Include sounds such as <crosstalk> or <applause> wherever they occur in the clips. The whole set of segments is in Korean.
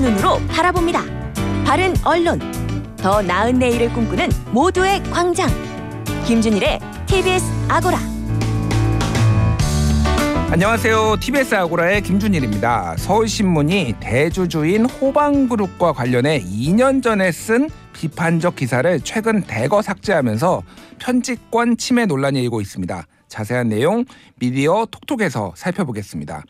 눈으로 바라봅니다. 바른 언론, 더 나은 내일을 꿈꾸는 모두의 광장. 김준일의 TBS 아고라. 안녕하세요. TBS 아고라의 김준일입니다. 서울신문이 대주주인 호방그룹과 관련해 2년 전에 쓴 비판적 기사를 최근 대거 삭제하면서 편집권 침해 논란이 일고 있습니다. 자세한 내용 미디어 톡톡에서 살펴보겠습니다.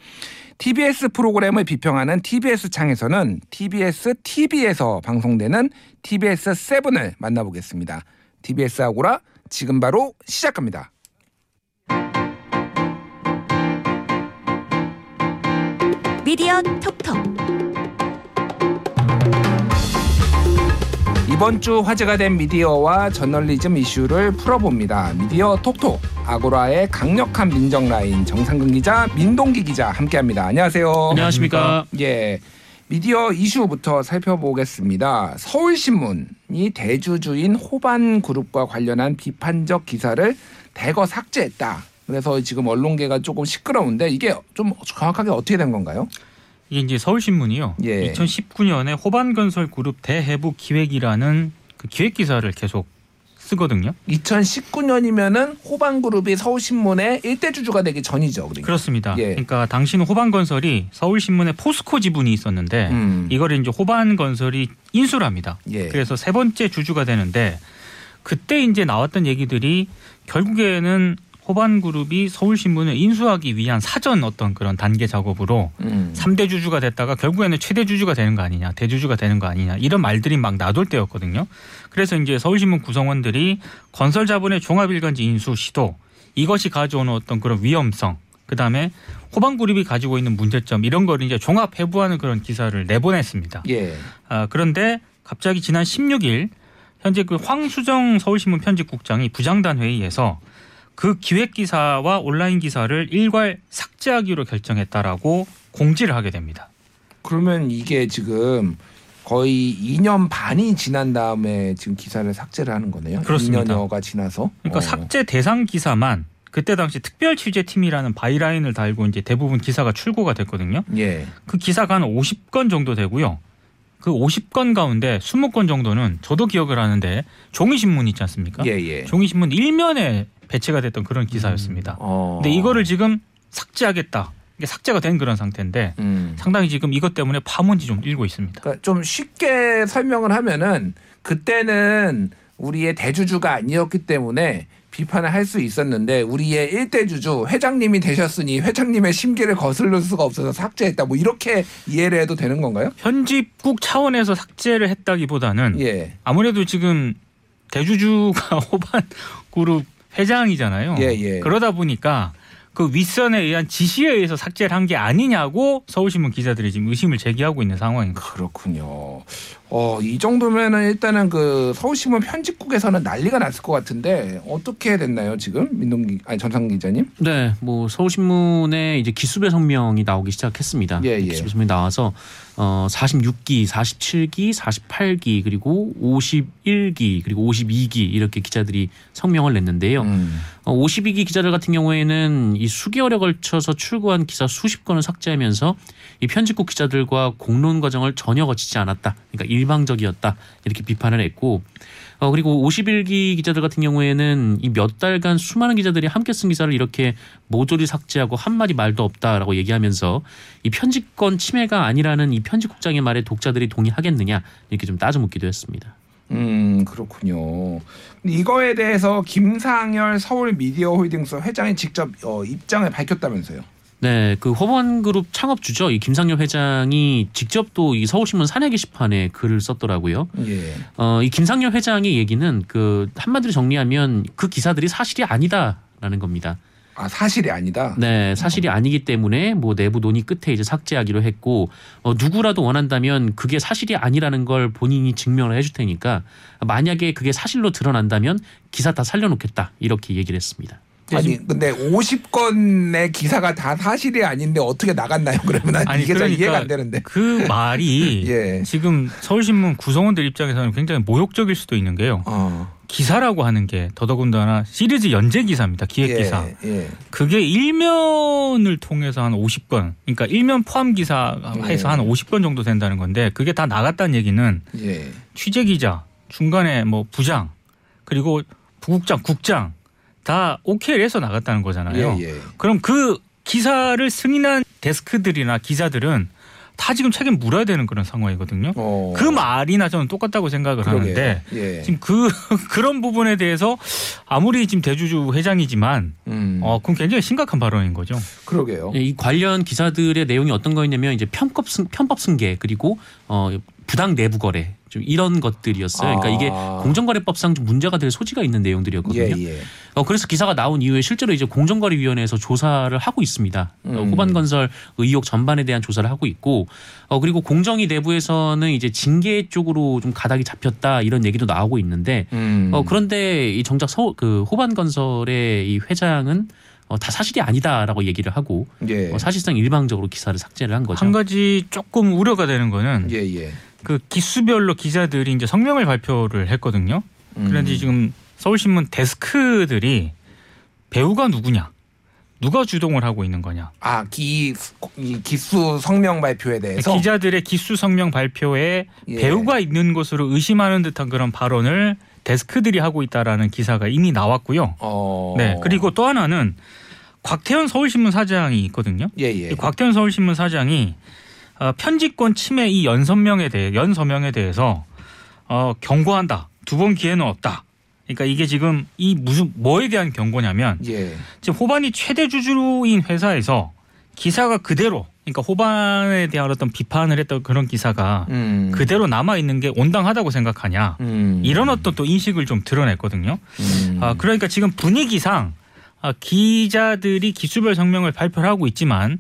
TBS 프로그램을 비평하는 TBS 창에서는 TBS TV에서 방송되는 TBS 7을 만나보겠습니다. TBS 아고라 지금 바로 시작합니다. 미디어 톡톡. 이번 주 화제가 된 미디어와 저널리즘 이슈를 풀어봅니다. 미디어 톡톡 아고라의 강력한 민정 라인 정상근 기자, 민동기 기자 함께합니다. 안녕하세요. 안녕하십니까. 예. 미디어 이슈부터 살펴보겠습니다. 서울신문이 대주주인 호반그룹과 관련한 비판적 기사를 대거 삭제했다. 그래서 지금 언론계가 조금 시끄러운데 이게 좀 정확하게 어떻게 된 건가요? 이게 이제 서울신문이요. 예. 2019년에 호반건설 그룹 대해부 기획이라는 그 기획 기사를 계속 쓰거든요. 2019년이면은 호반그룹이 서울신문의 일대 주주가 되기 전이죠. 그러니까. 그렇습니다. 예. 그러니까 당시는 호반건설이 서울신문의 포스코 지분이 있었는데 음. 이거를 이제 호반건설이 인수를 합니다. 예. 그래서 세 번째 주주가 되는데 그때 이제 나왔던 얘기들이 결국에는 호반그룹이 서울신문을 인수하기 위한 사전 어떤 그런 단계 작업으로 음. 삼대 주주가 됐다가 결국에는 최대 주주가 되는 거 아니냐, 대주주가 되는 거 아니냐 이런 말들이 막 나돌 때였거든요. 그래서 이제 서울신문 구성원들이 건설 자본의 종합일간지 인수 시도 이것이 가져오는 어떤 그런 위험성, 그 다음에 호반그룹이 가지고 있는 문제점 이런 거를 이제 종합 해부하는 그런 기사를 내보냈습니다. 예. 아, 그런데 갑자기 지난 16일 현재 그 황수정 서울신문 편집국장이 부장단 회의에서 그 기획 기사와 온라인 기사를 일괄 삭제하기로 결정했다라고 공지를 하게 됩니다. 그러면 이게 지금 거의 2년 반이 지난 다음에 지금 기사를 삭제를 하는 거네요. 그렇습니다. 2년여가 지나서. 그러니까 어. 삭제 대상 기사만 그때 당시 특별 취재팀이라는 byline을 달고 이제 대부분 기사가 출고가 됐거든요. 예. 그 기사가 한 50건 정도 되고요. 그 50건 가운데 20건 정도는 저도 기억을 하는데 종이신문 있지 않습니까? 예, 예. 종이신문 일면에 배치가 됐던 그런 기사였습니다. 어. 근데 이거를 지금 삭제하겠다. 이게 삭제가 된 그런 상태인데 음. 상당히 지금 이것 때문에 파문이 좀 일고 있습니다. 그러니까 좀 쉽게 설명을 하면은 그때는 우리의 대주주가 아니었기 때문에 비판을 할 수 있었는데 우리의 일대 주주 회장님이 되셨으니 회장님의 심기를 거슬릴 수가 없어서 삭제했다. 뭐 이렇게 이해를 해도 되는 건가요? 편집국 차원에서 삭제를 했다기보다는 예. 아무래도 지금 대주주가 <laughs> 호반 그룹 회장이잖아요. 예, 예. 그러다 보니까 그 윗선에 의한 지시에 의해서 삭제를 한 게 아니냐고 서울신문 기자들이 지금 의심을 제기하고 있는 상황입니다. 그렇군요. 어, 이 정도면은 일단은 그 서울신문 편집국에서는 난리가 났을 것 같은데 어떻게 됐나요, 지금? 민동기 아니 전상 기자님? 네, 뭐 서울신문에 이제 기수배 성명이 나오기 시작했습니다. 예, 예. 기수배 성명이 나와서 어 46기, 47기, 48기 그리고 51기 그리고 52기 이렇게 기자들이 성명을 냈는데요. 음. 어, 52기 기자들 같은 경우에는 이 수개월에 걸쳐서 출고한 기사 수십 건을 삭제하면서 이 편집국 기자들과 공론 과정을 전혀 거치지 않았다. 그러니까 일방적이었다. 이렇게 비판을 했고 어 그리고 51기 기자들 같은 경우에는 이 몇 달간 수많은 기자들이 함께 쓴 기사를 이렇게 모조리 삭제하고 한마디 말도 없다라고 얘기하면서 이 편집권 침해가 아니라는 이 편집국장의 말에 독자들이 동의하겠느냐 이렇게 좀 따져 묻기도 했습니다. 음 그렇군요. 이거에 대해서 김상열 서울 미디어 홀딩스 회장이 직접 어, 입장을 밝혔다면서요. 네, 그 호번그룹 창업주죠. 이 김상열 회장이 직접 또 이 서울신문 사내 게시판에 글을 썼더라고요. 예. 어, 이 김상열 회장의 얘기는 그 한마디로 정리하면 그 기사들이 사실이 아니다라는 겁니다. 아 사실이 아니다. 네, 사실이 아니기 때문에 뭐 내부 논의 끝에 이제 삭제하기로 했고 어, 누구라도 원한다면 그게 사실이 아니라는 걸 본인이 증명을 해줄 테니까 만약에 그게 사실로 드러난다면 기사 다 살려놓겠다 이렇게 얘기를 했습니다. 아니 근데 50건의 기사가 다 사실이 아닌데 어떻게 나갔나요? 그러면 난 아니, 이게 잘 그러니까 이해가 안 되는데. 그 말이 <laughs> 예. 지금 서울신문 구성원들 입장에서는 굉장히 모욕적일 수도 있는 게요. 어. 기사라고 하는 게 더더군다나 시리즈 연재 기사입니다. 기획 기사. 예, 예. 그게 일면을 통해서 한 50건, 그러니까 일면 포함 기사해서 예. 한 50건 정도 된다는 건데 그게 다 나갔다는 얘기는 예. 취재 기자, 중간에 뭐 부장, 그리고 부국장, 국장 다 오케이를 해서 나갔다는 거잖아요. 예, 예. 그럼 그 기사를 승인한 데스크들이나 기자들은 다 지금 책임 물어야 되는 그런 상황이거든요. 어. 그 말이나 저는 똑같다고 생각을 그러게요. 하는데 예. 지금 그 <laughs> 그런 부분에 대해서 아무리 지금 대주주 회장이지만 음. 어 그건 굉장히 심각한 발언인 거죠. 그러게요. 이 관련 기사들의 내용이 어떤 거였냐면 이제 편법 승 편법 승계 그리고 어 부당 내부 거래 좀 이런 것들이었어요. 그러니까 이게 아. 공정거래법상 좀 문제가 될 소지가 있는 내용들이었거든요. 예, 예. 어, 그래서 기사가 나온 이후에 실제로 이제 공정거래위원회에서 조사를 하고 있습니다. 어, 음. 호반건설 의혹 전반에 대한 조사를 하고 있고, 어, 그리고 공정위 내부에서는 이제 징계 쪽으로 좀 가닥이 잡혔다 이런 얘기도 나오고 있는데, 음. 어, 그런데 이 정작 서, 그 호반건설의 이 회장은 어, 다 사실이 아니다라고 얘기를 하고 예. 어, 사실상 일방적으로 기사를 삭제를 한 거죠. 한 가지 조금 우려가 되는 거는 예, 예. 그 기수별로 기자들이 이제 성명을 발표를 했거든요. 음. 그런데 지금 서울신문 데스크들이 배우가 누구냐, 누가 주동을 하고 있는 거냐. 아, 기, 이 기수 성명 발표에 대해서 기자들의 기수 성명 발표에 예. 배우가 있는 것으로 의심하는 듯한 그런 발언을 데스크들이 하고 있다라는 기사가 이미 나왔고요. 어. 네. 그리고 또 하나는 곽태현 서울신문 사장이 있거든요. 예, 예. 이 곽태현 서울신문 사장이 어, 편집권 침해 이 연서명에 대해 연서명에 대해서 어, 경고한다. 두 번 기회는 없다. 그러니까 이게 지금 이 무슨 뭐에 대한 경고냐면 예. 지금 호반이 최대 주주인 회사에서 기사가 그대로 그러니까 호반에 대한 어떤 비판을 했던 그런 기사가 음. 그대로 남아 있는 게 온당하다고 생각하냐 음. 이런 어떤 또 인식을 좀 드러냈거든요. 음. 아, 그러니까 지금 분위기상 아, 기자들이 기수별 성명을 발표를 하고 있지만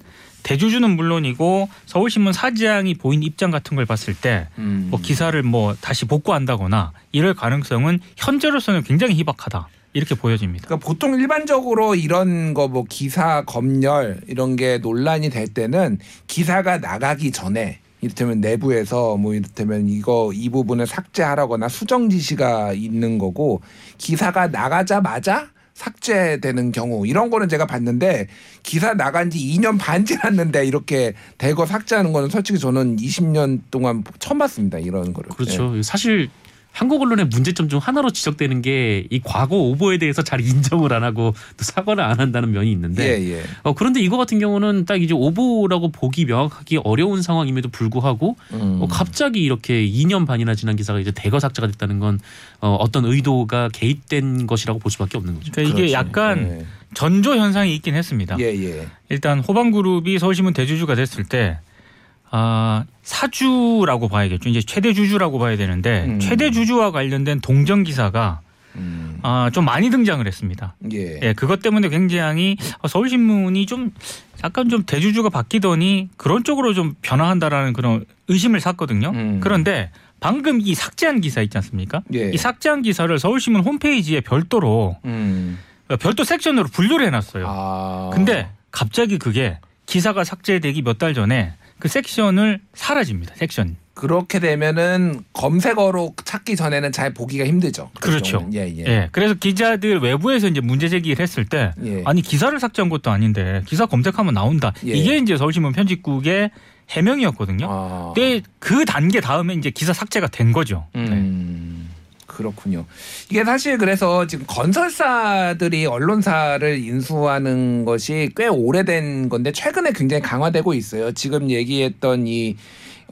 대주주는 물론이고 서울신문 사장이 보인 입장 같은 걸 봤을 때 음. 뭐 기사를 뭐 다시 복구한다거나 이럴 가능성은 현재로서는 굉장히 희박하다 이렇게 보여집니다. 그러니까 보통 일반적으로 이런 거 뭐 기사 검열 이런 게 논란이 될 때는 기사가 나가기 전에 이를테면 내부에서 뭐 이를테면 이거 이 부분을 삭제하라거나 수정 지시가 있는 거고 기사가 나가자마자 삭제되는 경우 이런 거는 제가 봤는데 기사 나간 지 2년 반 지났는데 이렇게 대거 삭제하는 거는 솔직히 저는 20년 동안 처음 봤습니다 이런 거를. 그렇죠. 사실 한국 언론의 문제점 중 하나로 지적되는 게 이 과거 오보에 대해서 잘 인정을 안 하고 또 사과를 안 한다는 면이 예, 있는데 예. 어, 그런데 이거 같은 경우는 딱 이제 오보라고 보기 명확하기 어려운 상황임에도 불구하고 음. 어, 갑자기 이렇게 2년 반이나 지난 기사가 이제 대거 삭제가 됐다는 건 어, 어떤 의도가 개입된 것이라고 볼 수밖에 없는 거죠. 그러니까 이게 그렇지. 약간 전조 현상이 있긴 했습니다. 예, 예. 일단 호반그룹이 서울신문 대주주가 됐을 때 아, 사주라고 봐야겠죠. 이제 최대 주주라고 봐야 되는데 음. 최대 주주와 관련된 동정 기사가 음. 아, 좀 많이 등장을 했습니다. 예. 예, 그것 때문에 굉장히 서울신문이 좀 약간 좀 대주주가 바뀌더니 그런 쪽으로 좀 변화한다라는 그런 의심을 샀거든요. 음. 그런데 방금 이 삭제한 기사 있지 않습니까? 예. 이 삭제한 기사를 서울신문 홈페이지에 별도로 음. 별도 섹션으로 분류를 해놨어요. 아. 근데 갑자기 그게 기사가 삭제되기 몇 달 전에 그 섹션을 사라집니다. 섹션. 그렇게 되면은 검색어로 찾기 전에는 잘 보기가 힘들죠. 그렇죠. 경우는. 예, 예. 예. 그래서 기자들 외부에서 이제 문제 제기를 했을 때 예. 아니 기사를 삭제한 것도 아닌데 기사 검색하면 나온다. 예. 이게 이제 서울신문 편집국의 해명이었거든요. 아. 근데 그 단계 다음에 이제 기사 삭제가 된 거죠. 네. 음. 그렇군요. 이게 사실 그래서 지금 건설사들이 언론사를 인수하는 것이 꽤 오래된 건데 최근에 굉장히 강화되고 있어요. 지금 얘기했던 이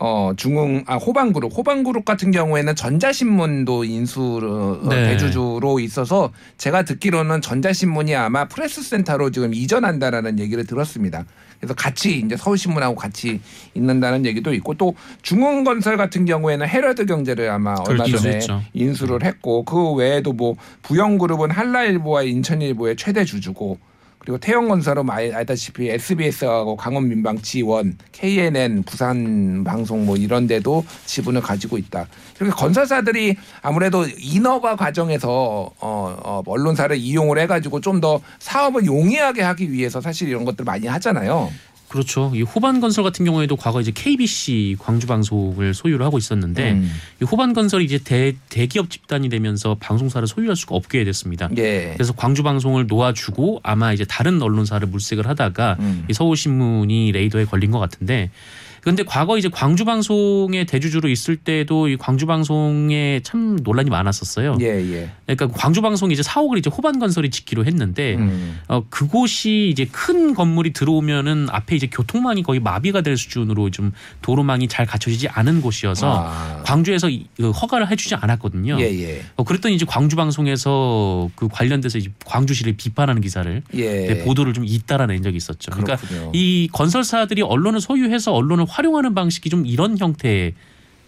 어, 중흥, 아, 호방그룹. 호방그룹 같은 경우에는 전자신문도 인수, 어, 네. 대주주로 있어서 제가 듣기로는 전자신문이 아마 프레스센터로 지금 이전한다라는 얘기를 들었습니다. 그래서 같이 이제 서울신문하고 같이 있는다는 얘기도 있고 또 중흥건설 같은 경우에는 헤럴드 경제를 아마 얼마. 전에 인수했죠. 인수를 했고 그 외에도 뭐 부영그룹은 한라일보와 인천일보의 최대 주주고 그리고 태영건설은 알- 알다시피 SBS하고 강원민방 지원, KNN, 부산방송 뭐 이런 데도 지분을 가지고 있다. 이렇게 건설사들이 아무래도 인허가 과정에서 어, 어, 언론사를 이용을 해가지고 좀 더 사업을 용이하게 하기 위해서 사실 이런 것들 많이 하잖아요. 그렇죠. 이 호반건설 같은 경우에도 과거 이제 KBC 광주 방송을 소유를 하고 있었는데 음. 이 호반건설이 이제 대, 대기업 집단이 되면서 방송사를 소유할 수가 없게 됐습니다. 예. 그래서 광주 방송을 놓아주고 아마 이제 다른 언론사를 물색을 하다가 음. 이 서울신문이 레이더에 걸린 것 같은데 근데 과거 이제 광주 방송의 대주주로 있을 때도 이 광주 방송에 참 논란이 많았었어요. 예, 예. 그러니까 광주 방송이 이제 사옥을 이제 호반 건설이 짓기로 했는데 음. 어 그곳이 이제 큰 건물이 들어오면은 앞에 이제 교통망이 거의 마비가 될 수준으로 좀 도로망이 잘 갖춰지지 않은 곳이어서 아. 광주에서 이- 그 허가를 해 주지 않았거든요. 예, 예. 어 그랬더니 이제 광주 방송에서 그 관련돼서 이제 광주시를 비판하는 기사를 예. 네, 보도를 좀 잇따라 낸 적이 있었죠. 그러니까 그렇군요. 이 건설사들이 언론을 소유해서 언론을 활용하는 방식이 좀 이런 형태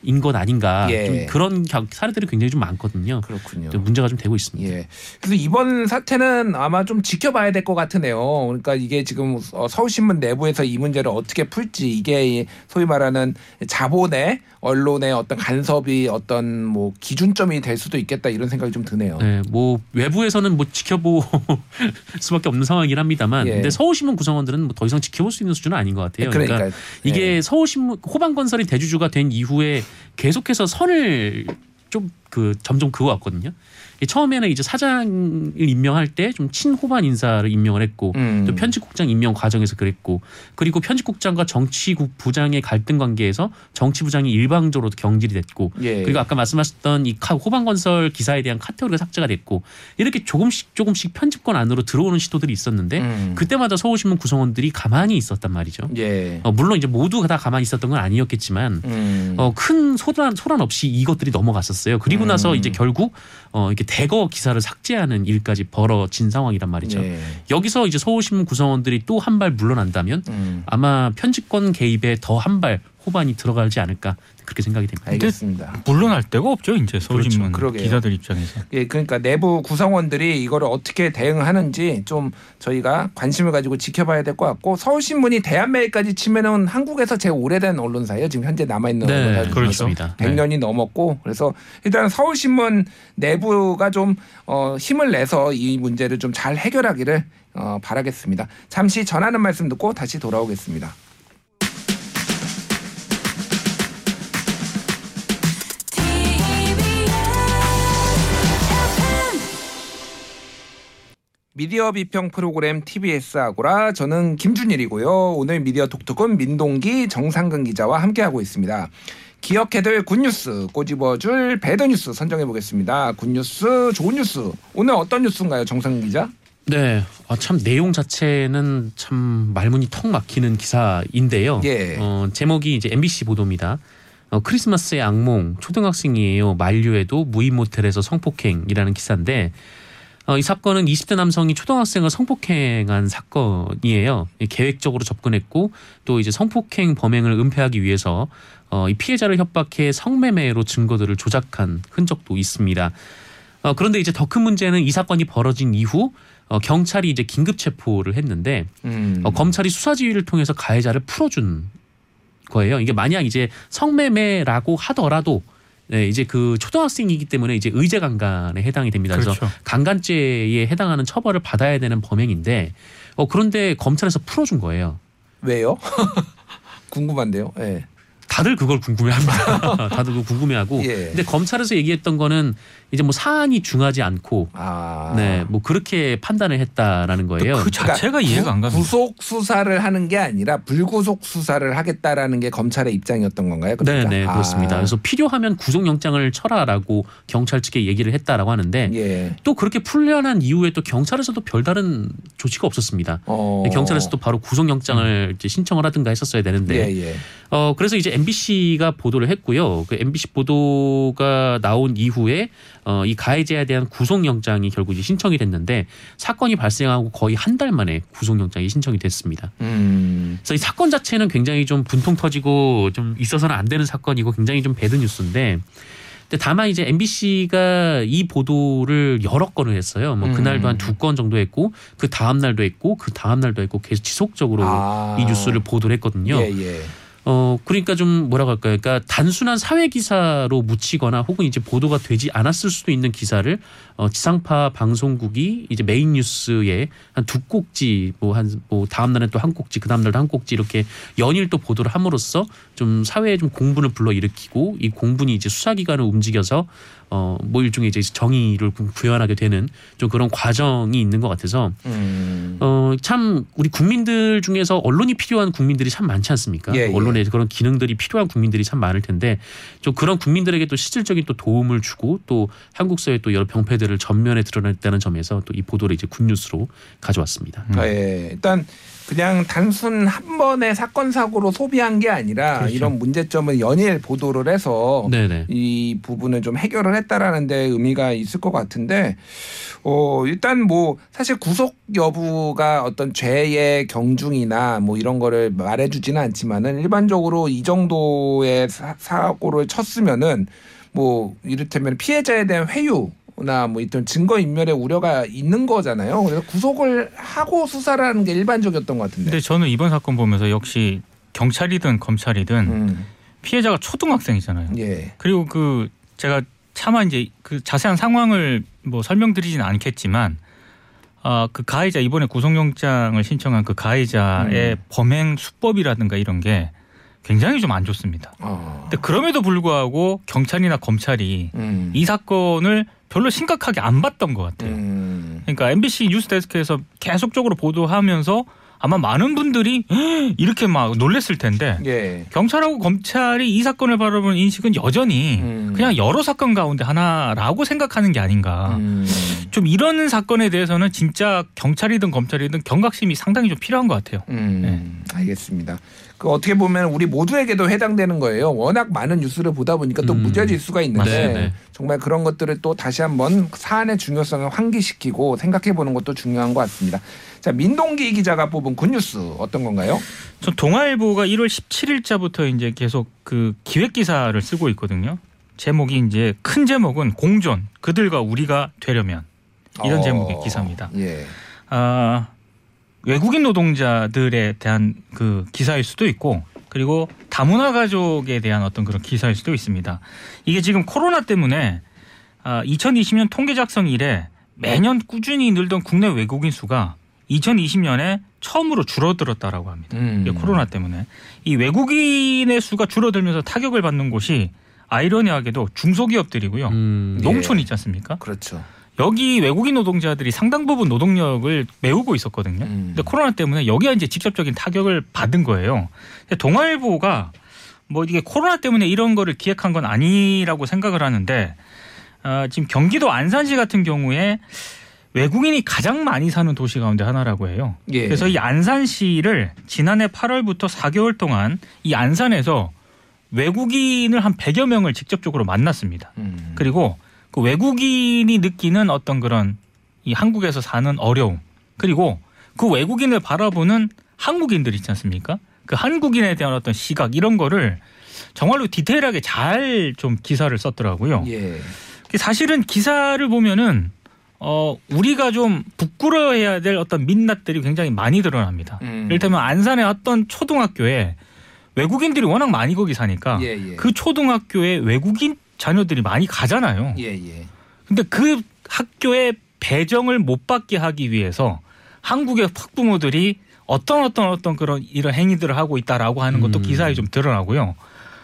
인것 아닌가. 예. 좀 그런 겨- 사례들이 굉장히 좀 많거든요. 그렇군요. 좀 문제가 좀 되고 있습니다. 예. 그래서 이번 사태는 아마 좀 지켜봐야 될 것 같으네요. 그러니까 이게 지금 어, 서울신문 내부에서 이 문제를 어떻게 풀지 이게 이 소위 말하는 자본의 언론의 어떤 간섭이 어떤 뭐 기준점이 될 수도 있겠다 이런 생각이 좀 드네요. 네, 뭐 외부에서는 뭐 지켜볼 <laughs> 수밖에 없는 상황이긴 합니다만, 예. 근데 서울신문 구성원들은 뭐 더 이상 지켜볼 수 있는 수준은 아닌 것 같아요. 그러니까, 그러니까 이게 서울신문 호반건설이 대주주가 된 이후에 계속해서 선을 좀 그 점점 그어왔거든요. 이 처음에는 이제 사장을 임명할 때 좀 친호반 인사를 임명을 했고 음. 또 편집국장 임명 과정에서 그랬고 그리고 편집국장과 정치국 부장의 갈등 관계에서 정치부장이 일방적으로 경질이 됐고 예. 그리고 아까 말씀하셨던 이 카- 호반건설 기사에 대한 카테고리가 삭제가 됐고 이렇게 조금씩 조금씩 편집권 안으로 들어오는 시도들이 있었는데 음. 그때마다 서울신문 구성원들이 가만히 있었단 말이죠. 예. 어, 물론 이제 모두 다 가만히 있었던 건 아니었겠지만 음. 어, 큰 소란 소란 없이 이것들이 넘어갔었어요. 그리고 나서 음. 이제 결국 어, 이렇게 대거 기사를 삭제하는 일까지 벌어진 상황이란 말이죠. 예. 여기서 이제 서울신문 구성원들이 또 한 발 물러난다면 음. 아마 편집권 개입에 더 한 발 호반이 들어가지 않을까 그렇게 생각이 됩니다. 알겠습니다. 물러날 데가 없죠 이제 서울신문 그렇죠. 기자들 입장에서. 예, 그러니까 내부 구성원들이 이거를 어떻게 대응하는지 좀 저희가 관심을 가지고 지켜봐야 될 것 같고 서울신문이 대한매일까지 치면은 한국에서 제일 오래된 언론사예요. 지금 현재 남아 있는 네, 언론사 그렇습니다. 네. 100년이 넘었고 그래서 일단 서울신문 내부가 좀 어, 힘을 내서 이 문제를 좀 잘 해결하기를 어, 바라겠습니다. 잠시 전하는 말씀 듣고 다시 돌아오겠습니다. 미디어 비평 프로그램 TBS 아고라 저는 김준일이고요. 오늘 미디어 독특은 민동기 정상근 기자와 함께하고 있습니다. 기억해둘 good news 꼬집어줄 bad news 선정해 보겠습니다. good news 좋은 뉴스 오늘 어떤 뉴스인가요, 정상근 기자? 네, 아, 참 내용 자체는 참 말문이 턱 막히는 기사인데요. 예. 어, 제목이 이제 MBC 보도입니다. 어, 크리스마스의 악몽 초등학생이에요. 만류에도 무인 모텔에서 성폭행이라는 기사인데 어, 이 사건은 20대 남성이 초등학생을 성폭행한 사건이에요. 이 계획적으로 접근했고 또 이제 성폭행 범행을 은폐하기 위해서 어, 이 피해자를 협박해 성매매로 증거들을 조작한 흔적도 있습니다. 어, 그런데 이제 더 큰 문제는 이 사건이 벌어진 이후 어, 경찰이 이제 긴급 체포를 했는데 음. 어, 검찰이 수사 지휘를 통해서 가해자를 풀어준 거예요. 이게 만약 이제 성매매라고 하더라도 네, 이제 그 초등학생이기 때문에 이제 의제 강간에 해당이 됩니다. 그래서 그렇죠. 강간죄에 해당하는 처벌을 받아야 되는 범행인데 어, 그런데 검찰에서 풀어준 거예요. 왜요? <laughs> 궁금한데요. 예. 다들 그걸 궁금해합니다. <laughs> 다들 그걸 궁금해하고. 예. 근데 검찰에서 얘기했던 거는 이제 뭐 사안이 중하지 않고 아. 네, 뭐 그렇게 판단을 했다라는 거예요. 그 자체가 이해가 안 갑니다. 구속 수사를 하는 게 아니라 불구속 수사를 하겠다라는 게 검찰의 입장이었던 건가요? 네, 그러니까? 네, 그렇습니다. 아. 그래서 필요하면 구속영장을 쳐라라고 경찰 측에 얘기를 했다라고 하는데 예. 또 그렇게 풀려난 이후에 또 경찰에서도 별다른 조치가 없었습니다. 어. 경찰에서도 바로 구속영장을 이제 신청을 하든가 했었어야 되는데 예, 예. 어 그래서 이제 MBC가 보도를 했고요. 그 MBC 보도가 나온 이후에 어, 이 가해자에 대한 구속영장이 결국 이제 신청이 됐는데 사건이 발생하고 거의 한 달 만에 구속영장이 신청이 됐습니다. 음. 그래서 이 사건 자체는 굉장히 좀 분통 터지고 좀 있어서는 안 되는 사건이고 굉장히 좀 배드 뉴스인데 근데 다만 이제 MBC가 이 보도를 여러 건을 했어요. 뭐 그날도 음. 한두 건 정도 했고 그 다음 날도 했고 그 다음 날도 했고 계속 지속적으로 아. 이 뉴스를 보도를 했거든요. 예, 예. 어 그러니까 좀 뭐라고 할까요? 그러니까 단순한 사회 기사로 묻히거나 혹은 이제 보도가 되지 않았을 수도 있는 기사를 어 지상파 방송국이 이제 메인 뉴스에 한 두 꼭지 뭐 한뭐 다음 날에 또 한 꼭지 그 다음 날도 한 꼭지 이렇게 연일 또 보도를 함으로써 좀 사회에 좀 공분을 불러 일으키고 이 공분이 이제 수사기관을 움직여서 어 뭐 일종의 이제 정의를 구- 구현하게 되는 좀 그런 과정이 있는 것 같아서 음. 어 참 우리 국민들 중에서 언론이 필요한 국민들이 참 많지 않습니까? 예, 예. 언론에 그런 기능들이 필요한 국민들이 참 많을 텐데 좀 그런 국민들에게 또 실질적인 또 도움을 주고 또 한국 사회 또 여러 병폐들을 전면에 드러냈다는 점에서 또 이 보도를 이제 굿뉴스로 가져왔습니다. 예, 일단 그냥 단순 한 번의 사건 사고로 소비한 게 아니라 그렇죠. 이런 문제점을 연일 보도를 해서 네네. 이 부분을 좀 해결을 했다라는 데 의미가 있을 것 같은데 어 일단 뭐 사실 구속 여부가 어떤 죄의 경중이나 뭐 이런 거를 말해 주지는 않지만은 일반적으로 이 정도의 사, 사고를 쳤으면은 뭐 이를테면 피해자에 대한 회유 나뭐 이런 증거 인멸의 우려가 있는 거잖아요. 그래서 구속을 하고 수사를 하는 게 일반적이었던 것 같은데. 근데 저는 이번 사건 보면서 역시 경찰이든 검찰이든 음, 피해자가 초등학생이잖아요. 예. 그리고 그 제가 차마 이제 그 자세한 상황을 뭐 설명드리지는 않겠지만 아그 가해자 이번에 구속영장을 신청한 그 가해자의 음. 범행 수법이라든가 이런 게 굉장히 좀 안 좋습니다. 어. 근데 그럼에도 불구하고 경찰이나 검찰이 음. 이 사건을 별로 심각하게 안 봤던 것 같아요. 음. 그러니까 MBC 뉴스 데스크에서 계속적으로 보도하면서 아마 많은 분들이 <gasps> 이렇게 막 놀랬을 텐데 예. 경찰하고 검찰이 이 사건을 바라보는 인식은 여전히 음. 그냥 여러 사건 가운데 하나라고 생각하는 게 아닌가. 음. 좀 이런 사건에 대해서는 진짜 경찰이든 검찰이든 경각심이 상당히 좀 필요한 것 같아요. 음, 알겠습니다. 그 어떻게 보면 우리 모두에게도 해당되는 거예요. 워낙 많은 뉴스를 보다 보니까 또 음, 무뎌질 수가 있는데 맞습니다. 정말 그런 것들을 또 다시 한번 사안의 중요성을 환기시키고 생각해 보는 것도 중요한 것 같습니다. 자, 민동기 기자가 뽑은 굿뉴스 어떤 건가요? 저 동아일보가 1월 17일자부터 이제 계속 그 기획 기사를 쓰고 있거든요. 제목이 이제 큰 제목은 공존 그들과 우리가 되려면 이런 어, 제목의 기사입니다. 예. 아, 외국인 노동자들에 대한 그 기사일 수도 있고 그리고 다문화 가족에 대한 어떤 그런 기사일 수도 있습니다. 이게 지금 코로나 때문에 아, 2020년 통계 작성 이래 매년 꾸준히 늘던 국내 외국인 수가 2020년에 처음으로 줄어들었다라고 합니다. 음. 코로나 때문에 이 외국인의 수가 줄어들면서 타격을 받는 곳이 아이러니하게도 중소기업들이고요. 음, 예. 농촌 있지 않습니까? 그렇죠. 여기 외국인 노동자들이 상당 부분 노동력을 메우고 있었거든요. 음. 근데 코로나 때문에 여기가 이제 직접적인 타격을 받은 거예요. 동아일보가 뭐 이게 코로나 때문에 이런 거를 기획한 건 아니라고 생각을 하는데 어, 지금 경기도 안산시 같은 경우에 외국인이 가장 많이 사는 도시 가운데 하나라고 해요. 예. 그래서 이 안산시를 지난해 8월부터 4개월 동안 이 안산에서 외국인을 한 100여 명을 직접적으로 만났습니다. 음. 그리고 그 외국인이 느끼는 어떤 그런 이 한국에서 사는 어려움 그리고 그 외국인을 바라보는 한국인들 있지 않습니까? 그 한국인에 대한 어떤 시각 이런 거를 정말로 디테일하게 잘 좀 기사를 썼더라고요. 예. 사실은 기사를 보면은 어 우리가 좀 부끄러워해야 될 어떤 민낯들이 굉장히 많이 드러납니다. 음. 이를테면 안산의 어떤 초등학교에 외국인들이 워낙 많이 거기 사니까 예, 예. 그 초등학교에 외국인 자녀들이 많이 가잖아요. 예, 예. 근데 그 학교에 배정을 못 받게 하기 위해서 한국의 학부모들이 어떤 어떤 어떤 그런 이런 행위들을 하고 있다라고 하는 것도 음. 기사에 좀 드러나고요.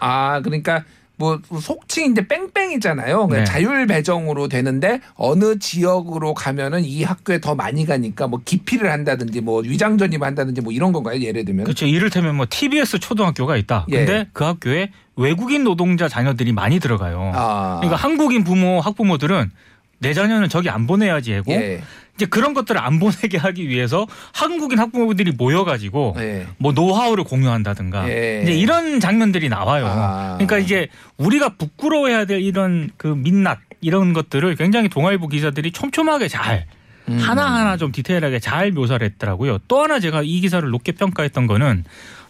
아, 그러니까 뭐 속칭 이제 뺑뺑이잖아요. 네. 자율 배정으로 되는데 어느 지역으로 가면은 이 학교에 더 많이 가니까 뭐 기피를 한다든지 뭐 위장 전입 한다든지 뭐 이런 건가요? 예를 들면. 그렇죠. 이를테면 뭐 TBS 초등학교가 있다. 예. 근데 그 학교에 외국인 노동자 자녀들이 많이 들어가요. 아. 그러니까 한국인 부모 학부모들은 내 자녀는 저기 안 보내야지 하고 예. 이제 그런 것들을 안 보내게 하기 위해서 한국인 학부모들이 모여가지고 예. 뭐 노하우를 공유한다든가 예. 이제 이런 장면들이 나와요. 아. 그러니까 이제 우리가 부끄러워해야 될 이런 그 민낯 이런 것들을 굉장히 동아일보 기자들이 촘촘하게 잘 음. 하나하나 좀 디테일하게 잘 묘사를 했더라고요. 또 하나 제가 이 기사를 높게 평가했던 거는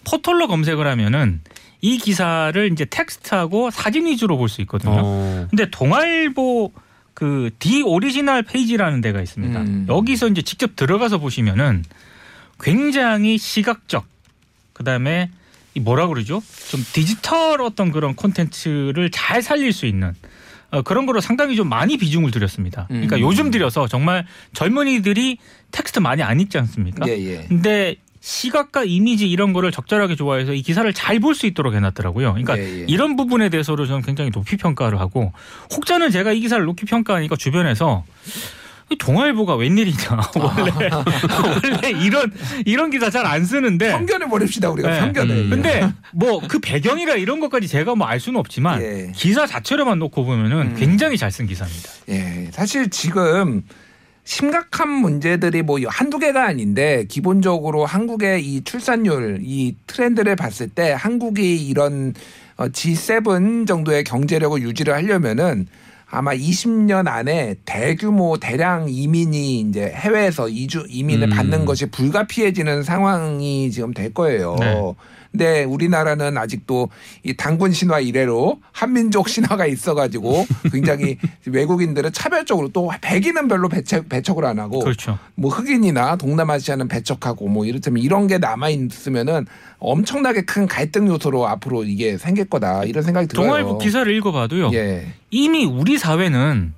포털로 검색을 하면은 이 기사를 이제 텍스트하고 사진 위주로 볼 수 있거든요. 어. 근데 동아일보 그 The Original 페이지라는 데가 있습니다. 음. 여기서 이제 직접 들어가서 보시면은 굉장히 시각적 그다음에 이 뭐라 그러죠? 좀 디지털 어떤 그런 콘텐츠를 잘 살릴 수 있는 어, 그런 거로 상당히 좀 많이 비중을 들였습니다. 그러니까 음. 요즘 들여서 정말 젊은이들이 텍스트 많이 안 읽지 않습니까? 예, 예. 근데 시각과 이미지 이런 거를 적절하게 좋아해서 이 기사를 잘 볼 수 있도록 해놨더라고요. 그러니까 예, 예. 이런 부분에 대해서도 저는 굉장히 높이 평가를 하고 혹자는 제가 이 기사를 높이 평가하니까 주변에서 이 동아일보가 웬일이냐 <laughs> 원래 원래 이런 이런 기사 잘 안 쓰는데 편견을 버립시다 우리가 네. 편견을. 음. 근데 뭐 그 배경이라 이런 것까지 제가 뭐 알 수는 없지만 예. 기사 자체로만 놓고 보면은 음. 굉장히 잘 쓴 기사입니다. 예, 사실 지금 심각한 문제들이 뭐 한두 개가 아닌데 기본적으로 한국의 이 출산율 이 트렌드를 봤을 때 한국이 이런 어, G7 정도의 경제력을 유지를 하려면은 아마 20년 안에 대규모 대량 이민이 이제 해외에서 이주 이민을 음. 받는 것이 불가피해지는 상황이 지금 될 거예요. 네. 근데 우리나라는 아직도 이 당군 신화 이래로 한민족 신화가 있어가지고 <laughs> 굉장히 외국인들은 차별적으로 또 백인은 별로 배척, 배척을 안 하고 그렇죠. 뭐 흑인이나 동남아시아는 배척하고 뭐 이렇다면 이런 게 남아 있으면은 엄청나게 큰 갈등 요소로 앞으로 이게 생길 거다 이런 생각이 들어요. 동아일보 기사를 읽어봐도요. 예. 이미 우리 사회는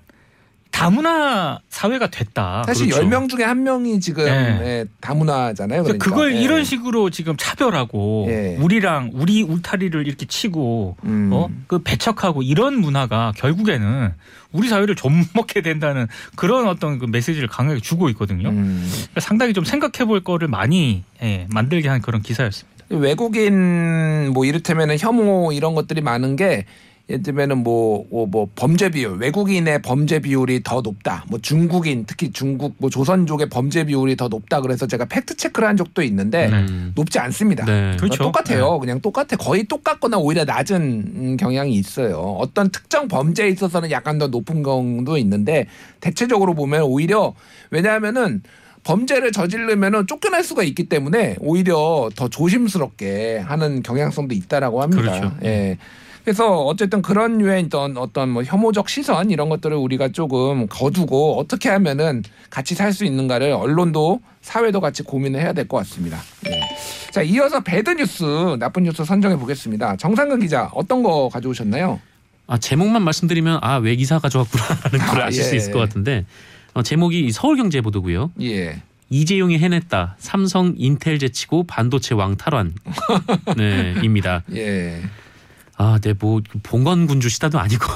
다문화 사회가 됐다. 사실 그렇죠. 열 10명 중에 한 명이 지금 네. 예, 다문화잖아요. 그러니까 그러니까. 그걸 예. 이런 식으로 지금 차별하고 예. 우리랑 우리 울타리를 이렇게 치고 음. 어? 그 배척하고 이런 문화가 결국에는 우리 사회를 좀 먹게 된다는 그런 어떤 그 메시지를 강하게 주고 있거든요. 음. 그러니까 상당히 좀 생각해 볼 거를 많이 예, 만들게 한 그런 기사였습니다. 외국인 뭐 이를테면은 혐오 이런 것들이 많은 게 예를 들면은 뭐, 뭐, 뭐 범죄 비율 외국인의 범죄 비율이 더 높다. 뭐 중국인 특히 중국 뭐 조선족의 범죄 비율이 더 높다. 그래서 제가 팩트 체크를 한 적도 있는데 음. 높지 않습니다. 네. 그렇죠. 똑같아요. 그냥 똑같아. 거의 똑같거나 오히려 낮은 음, 경향이 있어요. 어떤 특정 범죄에 있어서는 약간 더 높은 경우도 있는데 대체적으로 보면 오히려 왜냐하면은 범죄를 저지르면은 쫓겨날 수가 있기 때문에 오히려 더 조심스럽게 하는 경향성도 있다라고 합니다. 그렇죠. 예. 그래서 어쨌든 그런 유의 어떤 어떤 뭐 혐오적 시선 이런 것들을 우리가 조금 거두고 어떻게 하면은 같이 살 수 있는가를 언론도 사회도 같이 고민을 해야 될 것 같습니다. 예. 자 이어서 배드 뉴스 나쁜 뉴스 선정해 보겠습니다. 정상근 기자 어떤 거 가져오셨나요? 아 제목만 말씀드리면 아 왜 기사 가져왔구나라는 <laughs> 걸 아, 아실 수 예. 있을 것 같은데 어, 제목이 이 서울경제 보도고요. 예. 이재용이 해냈다. 삼성 인텔 제치고 반도체 왕 탈환. <laughs> 네 입니다. 예. 아, 네, 뭐 봉건 군주 시다도 아니고,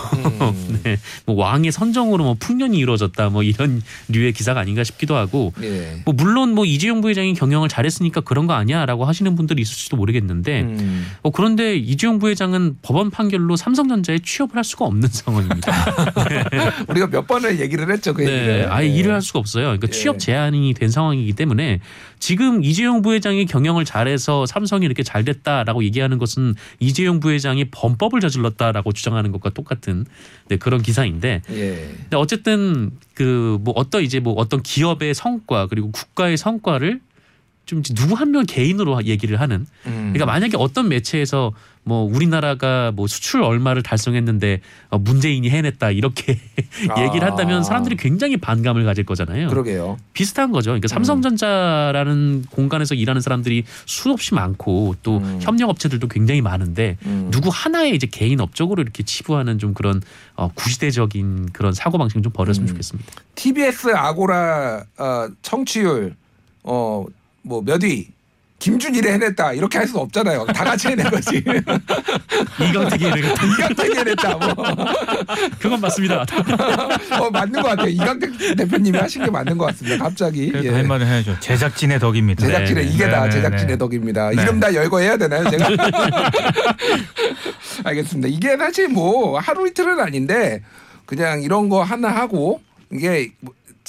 음. <laughs> 네, 뭐 왕의 선정으로 뭐 풍년이 이루어졌다, 뭐 이런 류의 기사가 아닌가 싶기도 하고, 예. 뭐 물론 뭐 이재용 부회장이 경영을 잘했으니까 그런 거 아니야라고 하시는 분들이 있을지도 모르겠는데, 음. 어, 그런데 이재용 부회장은 법원 판결로 삼성전자에 취업을 할 수가 없는 <laughs> 상황입니다. <laughs> 우리가 몇 번을 얘기를 했죠 그 네, 얘기를. 아예 예. 일을 할 수가 없어요. 그러니까 예. 취업 제한이 된 상황이기 때문에 지금 이재용 부회장이 경영을 잘해서 삼성이 이렇게 잘 됐다라고 얘기하는 것은 이재용 부회장이 범법을 저질렀다라고 주장하는 것과 똑같은 네, 그런 기사인데 예. 근데 어쨌든 그 뭐 어떤 이제 뭐 어떤 기업의 성과 그리고 국가의 성과를 좀 누구 한 명 개인으로 얘기를 하는 음. 그러니까 만약에 어떤 매체에서 뭐 우리나라가 뭐 수출 얼마를 달성했는데 어, 문재인이 해냈다 이렇게 아. <laughs> 얘기를 한다면 사람들이 굉장히 반감을 가질 거잖아요. 그러게요. 비슷한 거죠. 그러니까 삼성전자라는 공간에서 일하는 사람들이 수없이 많고 또 음. 협력 업체들도 굉장히 많은데 음. 누구 하나의 이제 개인 업적으로 이렇게 치부하는 좀 그런 어, 구시대적인 그런 사고 방식 좀 버렸으면 음. 좋겠습니다. TBS 아고라 어, 청취율 어뭐몇 위? 김준일이 해냈다 이렇게 할수 없잖아요. 다 같이 해낸 거지. 이강택이 이래가 이강택이 해냈다. 뭐. <laughs> 그건 맞습니다. <laughs> 어 맞는 것 같아요. 이강택 대표님이 하신 게 맞는 것 같습니다. 갑자기 예. 할 말은 해야죠. 제작진의 덕입니다. 제작진의 네, 이게 다 네, 네, 제작진의 네. 덕입니다. 네. 이름 다 열거 해야 되나요, 제가? <laughs> 알겠습니다. 이게 사실 뭐 하루 이틀은 아닌데 그냥 이런 거 하나 하고 이게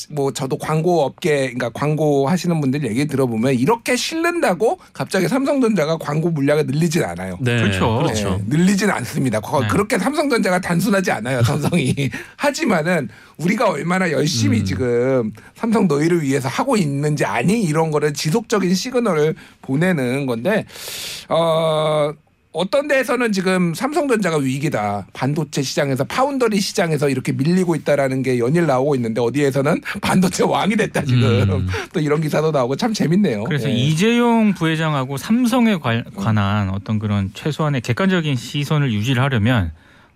뭐- 뭐 저도 광고 업계 그러니까 광고 하시는 분들 얘기 들어보면 이렇게 실른다고 갑자기 삼성전자가 광고 물량을 늘리진 않아요. 네, 그렇죠. 그렇죠. 네, 늘리진 않습니다. 거- 네. 그렇게 삼성전자가 단순하지 않아요, 삼성이. <laughs> 하지만은 우리가 얼마나 열심히 음. 지금 삼성 너희를 위해서 하고 있는지 아니 이런 거를 지속적인 시그널을 보내는 건데 어 어떤 데에서는 지금 삼성전자가 위기다. 반도체 시장에서 파운더리 시장에서 이렇게 밀리고 있다라는 게 연일 나오고 있는데 어디에서는 <laughs> 반도체 왕이 됐다 지금. 음. 또 이런 기사도 나오고 참 재밌네요. 그래서 예. 이재용 부회장하고 삼성에 관- 관한 어떤 그런 최소한의 객관적인 시선을 유지를 하려면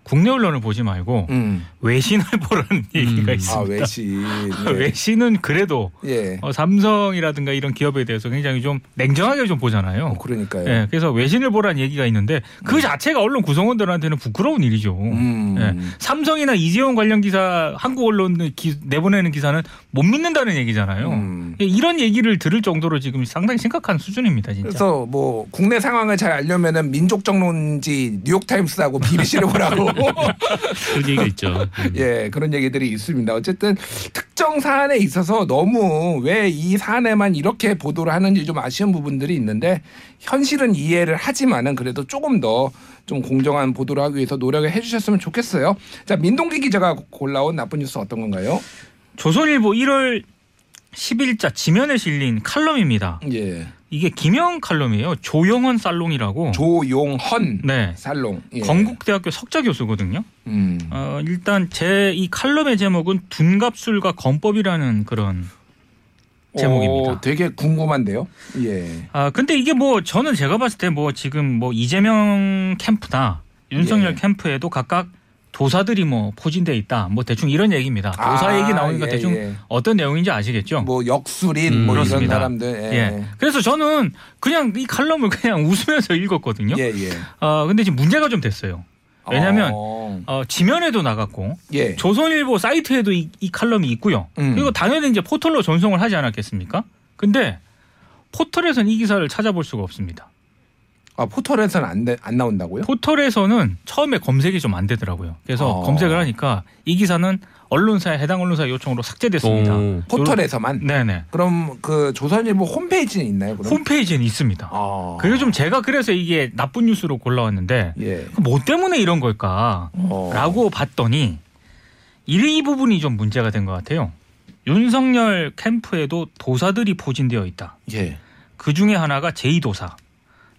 국내 언론을 보지 말고 음. 외신을 <laughs> 보라는 얘기가 음. 있습니다. 아 외신. <laughs> 예. 외신은 그래도 예. 어, 삼성이라든가 이런 기업에 대해서 굉장히 좀 냉정하게 좀 보잖아요. 어, 그러니까요. 예, 그래서 외신을 보라는 얘기가 있는데 그 자체가 언론 구성원들한테는 부끄러운 일이죠. 음. 예. 삼성이나 이재용 관련 기사 한국 언론 기, 내보내는 기사는 못 믿는다는 얘기잖아요. 음. 예, 이런 얘기를 들을 정도로 지금 상당히 심각한 수준입니다, 진짜. 그래서 뭐 국내 상황을 잘 알려면은 민족정론지 뉴욕타임스하고 <laughs> BBC를 보라고 <laughs> 그런 얘기가 있죠. 음. 예 그런 얘기들이 있습니다. 어쨌든 특정 사안에 있어서 너무 왜 이 사안에만 이렇게 보도를 하는지 좀 아쉬운 부분들이 있는데 현실은 이해를 하지만은 그래도 조금 더 좀 공정한 보도를 하기 위해서 노력을 해주셨으면 좋겠어요. 자 민동기 기자가 골라온 나쁜 뉴스 어떤 건가요? 조선일보 1월 10일자 지면에 실린 칼럼입니다. 예 이게 김영 칼럼이에요. 조영헌 살롱이라고. 조용헌 네. 살롱 예. 건국대학교 석자 교수거든요. 음. 어, 일단 제 이 칼럼의 제목은 둔갑술과 건법이라는 그런 제목입니다. 오, 되게 궁금한데요. 예. 아 근데 이게 뭐 저는 제가 봤을 때 뭐 지금 뭐 이재명 캠프나 윤석열 예. 캠프에도 각각 도사들이 뭐 포진돼 있다. 뭐 대충 이런 얘기입니다. 도사 아, 얘기 나오니까 예, 대충 예. 어떤 내용인지 아시겠죠? 뭐 역술인 음, 뭐 이런 그렇습니다. 사람들. 예. 예. 그래서 저는 그냥 이 칼럼을 그냥 <laughs> 웃으면서 읽었거든요. 예, 예. 어 근데 지금 문제가 좀 됐어요. 왜냐하면 어, 어, 지면에도 나갔고 예. 조선일보 사이트에도 이, 이 칼럼이 있고요. 음. 그리고 당연히 이제 포털로 전송을 하지 않았겠습니까? 근데 포털에서는 이 기사를 찾아볼 수가 없습니다. 아, 포털에서는 안, 돼- 안 나온다고요? 포털에서는 처음에 검색이 좀 안 되더라고요. 그래서 어. 검색을 하니까 이 기사는 언론사에 해당 언론사 요청으로 삭제됐습니다. 오. 포털에서만. 네네. 그럼 그 조선일보 홈페이지는 있나요? 그럼? 홈페이지는 있습니다. 아. 그게 좀 제가 그래서 이게 나쁜 뉴스로 골라왔는데 예. 뭐 때문에 이런 걸까? 어. 라고 봤더니 이, 이 부분이 좀 문제가 된 것 같아요. 윤석열 캠프에도 도사들이 포진되어 있다. 예. 그 중에 하나가 제2도사.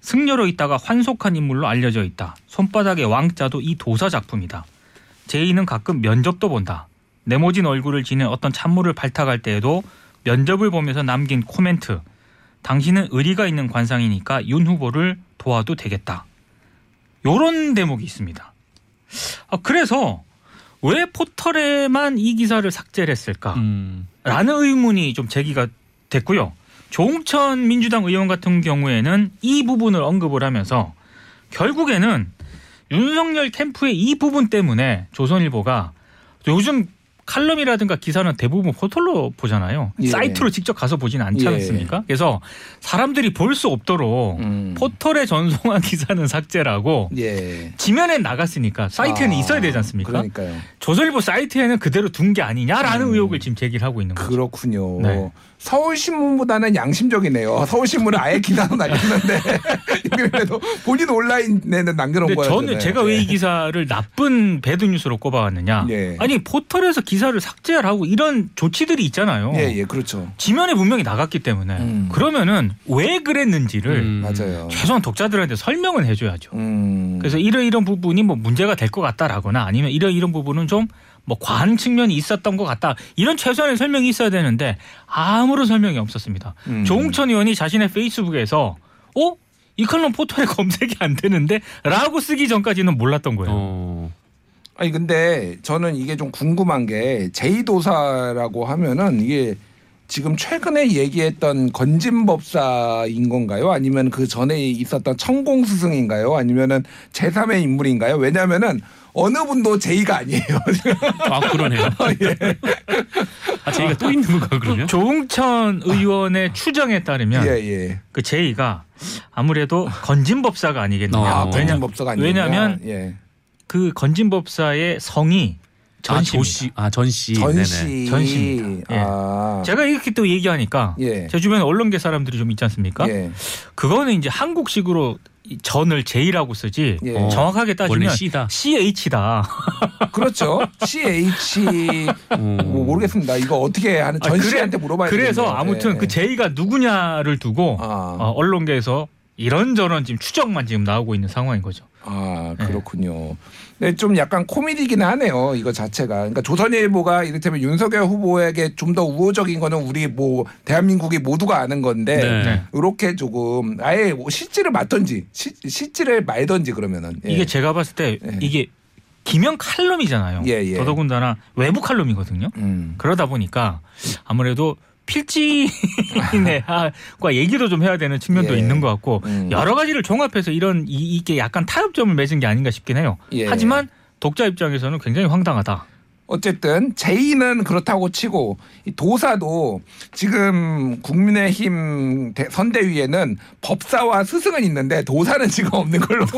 승려로 있다가 환속한 인물로 알려져 있다. 손바닥의 왕자도 이 도사 작품이다. 제2는 가끔 면접도 본다. 네모진 얼굴을 지닌 어떤 찬물을 발탁할 때에도 면접을 보면서 남긴 코멘트. 당신은 의리가 있는 관상이니까 윤 후보를 도와도 되겠다. 요런 대목이 있습니다. 아, 그래서 왜 포털에만 이 기사를 삭제를 했을까? 음. 라는 의문이 좀 제기가 됐고요. 조홍천 민주당 의원 같은 경우에는 이 부분을 언급을 하면서 결국에는 윤석열 캠프의 이 부분 때문에 조선일보가 요즘 칼럼이라든가 기사는 대부분 포털로 보잖아요. 예. 사이트로 직접 가서 보지는 않지 예. 않습니까? 그래서 사람들이 볼 수 없도록 음. 포털에 전송한 <laughs> 기사는 삭제라고 예. 지면에 나갔으니까 사이트에는 아, 있어야 되지 않습니까? 그러니까요. 조선일보 사이트에는 그대로 둔 게 아니냐라는 음. 의혹을 지금 제기를 하고 있는 거죠. 그렇군요. 네. 서울신문보다는 양심적이네요. 서울신문은 아예 기사도 날렸는데 <laughs> 그래도 본인 온라인에는 남겨놓은 거였잖아요. 저는 제가 왜 이 기사를 나쁜 배드 뉴스로 꼽아왔느냐? 예. 아니 포털에서 기사를 삭제하고 이런 조치들이 있잖아요. 예, 예, 그렇죠. 지면에 분명히 나갔기 때문에 음. 그러면은 왜 그랬는지를 음. 맞아요. 최소한 독자들한테 설명은 해줘야죠. 음. 그래서 이런 이런 부분이 뭐 문제가 될 것 같다라거나 아니면 이런 이런 부분은 좀 뭐 과한 측면이 있었던 것 같다 이런 최소한의 설명이 있어야 되는데 아무런 설명이 없었습니다. 음. 조홍천 의원이 자신의 페이스북에서 어? 이 칼럼 포털에 <laughs> 검색이 안 되는데 라고 쓰기 전까지는 몰랐던 거예요. 어. 아니 근데 저는 이게 좀 궁금한 게 제2도사라고 하면은 이게 지금 최근에 얘기했던 건진법사인 건가요? 아니면 그 전에 있었던 천공스승인가요? 아니면은 제3의 인물인가요? 왜냐면은 어느 분도 제2가 아니에요. 아 그러네요. <laughs> 예. 아 저희가 또 있는 건가 그러면? 조홍천 의원의 추정에 따르면 예, 예. 그 제의가 아무래도 건진법사가 아니겠느냐. 아, 아, 왜냐, 건진법사가 아니에요. 왜냐하면 예. 그 건진법사의 성이 아 전씨입니다. 조씨, 아 전씨, 전시. 전시입니다. 예. 아. 제가 이렇게 또 얘기하니까 예. 제 주변에 언론계 사람들이 좀 있지 않습니까? 예. 그거는 이제 한국식으로 이 전을 제이라고 쓰지 예. 어. 정확하게 따지면 원래 C다. CH다. <laughs> 그렇죠. CH 뭐 모르겠습니다. 이거 어떻게 하는 아, 전 그래- 씨한테 물어봐야 그래서 되겠네요. 아무튼 예. 그 제이가 누구냐를 두고 아. 어, 언론계에서 이런저런 지금 추정만 지금 나오고 있는 상황인 거죠. 아 네. 그렇군요. 네, 좀 약간 코미디긴 하네요. 이거 자체가. 그러니까 조선일보가 이를테면 윤석열 후보에게 좀 더 우호적인 거는 우리 뭐 대한민국이 모두가 아는 건데 네. 네. 이렇게 조금 아예 뭐 실지를 맞던지 시, 실지를 말던지 그러면은 예. 이게 제가 봤을 때 예. 이게 기명 칼럼이잖아요. 예, 예. 더더군다나 외부 칼럼이거든요. 음. 그러다 보니까 아무래도 필지인과 <laughs> 얘기도 좀 해야 되는 측면도 예. 있는 것 같고 음. 여러 가지를 종합해서 이런 이, 이게 약간 타협점을 맺은 게 아닌가 싶긴 해요. 예. 하지만 독자 입장에서는 굉장히 황당하다. 어쨌든 제의는 그렇다고 치고 이 도사도 지금 국민의힘 대- 선대위에는 법사와 스승은 있는데 도사는 지금 없는 걸로 <laughs>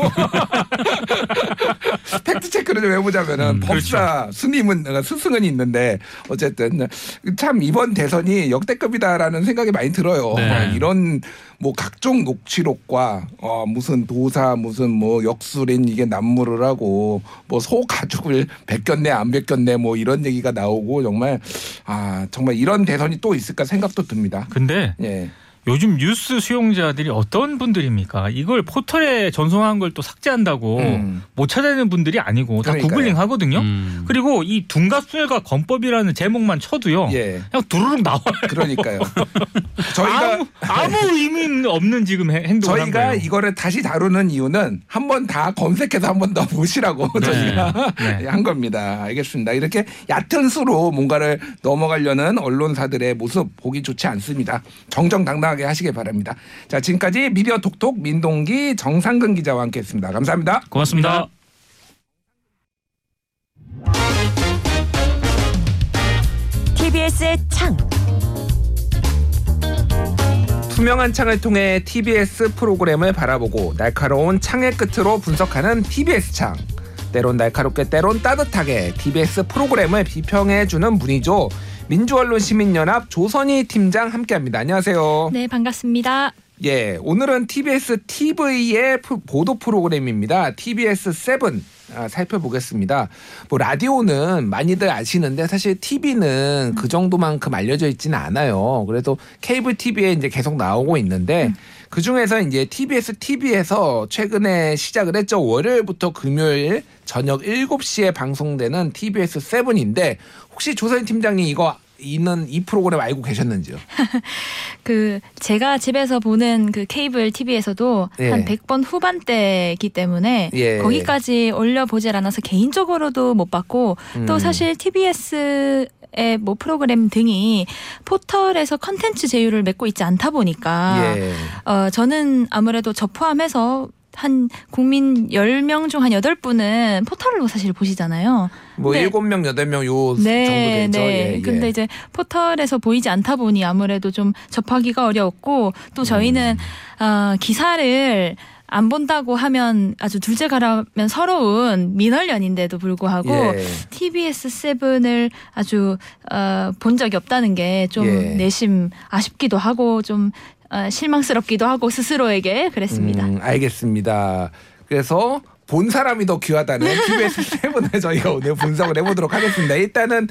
팩트 체크를 좀 해보자면은 음, 법사 스님은 어, 스승은 있는데 어쨌든 참 이번 대선이 역대급이다라는 생각이 많이 들어요. 네. 이런 뭐 각종 녹취록과 어 무슨 도사 무슨 뭐 역술인 이게 난무를 하고 뭐 소 가죽을 <laughs> 벗겼네 안 벗겼네 뭐 이런 얘기가 나오고 정말 아 정말 이런 대선이 또 있을까 생각도 듭니다. 근데 예. 요즘 뉴스 수용자들이 어떤 분들입니까? 이걸 포털에 전송한 걸 또 삭제한다고 음. 못 찾아내는 분들이 아니고 다 그러니까요. 구글링 하거든요. 음. 그리고 이 둔갑술과 건법이라는 제목만 쳐도요. 예. 그냥 두루룩 나와요. 그러니까요. <laughs> 저희가 아무, 아무 의미 없는 지금 행- 행동을 한 저희가 거예요. 이거를 다시 다루는 이유는 한 번 다 검색해서 한 번 더 보시라고 저희가 네. <laughs> 한 겁니다. 알겠습니다. 이렇게 얕은 수로 뭔가를 넘어가려는 언론사들의 모습 보기 좋지 않습니다. 정정당당 하게 하시길 바랍니다. 자, 지금까지 미디어 톡톡 민동기 정상근 기자와 함께 했습니다. 감사합니다. 고맙습니다. TBS의 창. 투명한 창을 통해 TBS 프로그램을 바라보고 날카로운 창의 끝으로 분석하는 TBS 창. 때론 날카롭게 때론 따뜻하게 TBS 프로그램을 비평해주는 분이죠. 민주언론시민연합 조선희 팀장 함께합니다. 안녕하세요. 네, 반갑습니다. 예, 오늘은 TBS TV의 보도 프로그램입니다. TBS 7 아, 살펴보겠습니다. 뭐 라디오는 많이들 아시는데 사실 TV는 그 정도만큼 알려져 있지는 않아요. 그래도 케이블 TV에 이제 계속 나오고 있는데 그 중에서 이제 TBS TV에서 최근에 시작을 했죠. 월요일부터 금요일 저녁 7시에 방송되는 TBS 7인데 혹시 조선 팀장님 이거 있는 이 프로그램 알고 계셨는지요? <laughs> 그 제가 집에서 보는 그 케이블 TV에서도 예. 한 100번 후반대이기 때문에 예. 거기까지 올려 보질 않아서 개인적으로도 못 봤고 음. 또 사실 TBS 의뭐 프로그램 등이 포털에서 컨텐츠 제휴를 맺고 있지 않다 보니까 예. 어 저는 아무래도 저 포함해서 한 국민 10명 중 한 8분은 포털로 사실 보시잖아요. 뭐 네. 일곱 명 여덟 명요 정도 네, 되죠. 네. 예, 예. 근데 이제 포털에서 보이지 않다 보니 아무래도 좀 접하기가 어려웠고 또 저희는 음. 어, 기사를 안 본다고 하면 아주 둘째 가라면 서러운 민원련인데도 불구하고 예. TBS 7을 아주 어, 본 적이 없다는 게좀 예. 내심 아쉽기도 하고 좀 어, 실망스럽기도 하고 스스로에게 그랬습니다. 음, 알겠습니다. 그래서 본 사람이 더 귀하다는 <laughs> TBS 세븐을 저희가 오늘 분석을 해보도록 하겠습니다. 일단은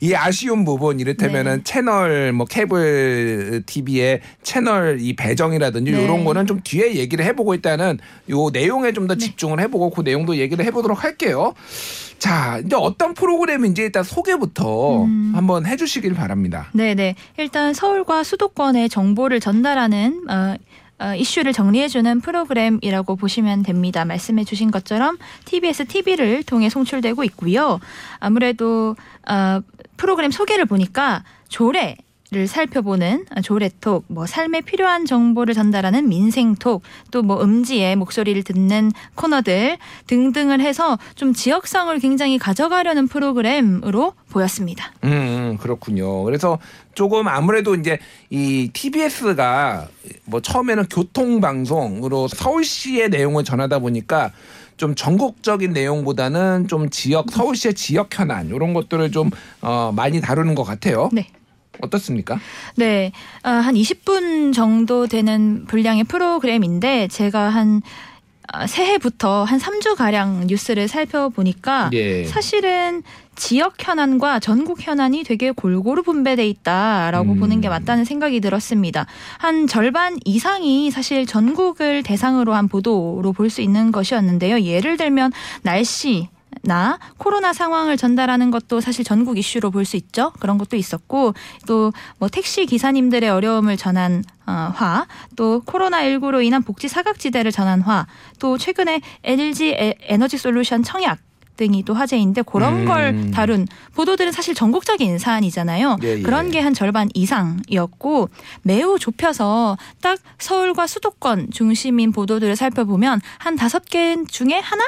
이 아쉬운 부분 이를테면은 네. 채널 뭐 케이블 TV의 채널 이 배정이라든지 네. 이런 거는 좀 뒤에 얘기를 해보고 일단은 요 내용에 좀더 네. 집중을 해보고 그 내용도 얘기를 해보도록 할게요. 자, 이제 어떤 프로그램인지 일단 소개부터 음. 한번 해주시길 바랍니다. 네네. 일단 서울과 수도권의 정보를 전달하는 어, 어, 이슈를 정리해주는 프로그램이라고 보시면 됩니다. 말씀해주신 것처럼 TBS TV를 통해 송출되고 있고요. 아무래도 어, 프로그램 소개를 보니까 조례. 를 살펴보는 조례톡, 뭐 삶에 필요한 정보를 전달하는 민생톡, 또 뭐 음지의 목소리를 듣는 코너들 등등을 해서 좀 지역성을 굉장히 가져가려는 프로그램으로 보였습니다. 음, 음, 그렇군요. 그래서 조금 아무래도 이제 이 TBS가 뭐 처음에는 교통 방송으로 서울시의 내용을 전하다 보니까 좀 전국적인 내용보다는 좀 지역 서울시의 지역 현안 이런 것들을 좀 어, 많이 다루는 것 같아요. 네. 어떻습니까? 네, 어, 한 20분 정도 되는 분량의 프로그램인데 제가 한 아, 새해부터 한 3주 가량 뉴스를 살펴보니까 예. 사실은 지역 현안과 전국 현안이 되게 골고루 분배돼 있다라고 음. 보는 게 맞다는 생각이 들었습니다. 한 절반 이상이 사실 전국을 대상으로 한 보도로 볼 수 있는 것이었는데요. 예를 들면 날씨 나 코로나 상황을 전달하는 것도 사실 전국 이슈로 볼 수 있죠. 그런 것도 있었고 또 뭐 택시 기사님들의 어려움을 전한 어, 화, 또 코로나19로 인한 복지 사각지대를 전한 화, 또 최근에 LG 에- 에너지 솔루션 청약 등이 또 화제인데 그런 음. 걸 다룬 보도들은 사실 전국적인 사안이잖아요. 예, 예. 그런 게 한 절반 이상이었고 매우 좁혀서 딱 서울과 수도권 중심인 보도들을 살펴보면 한 다섯 개 중에 하나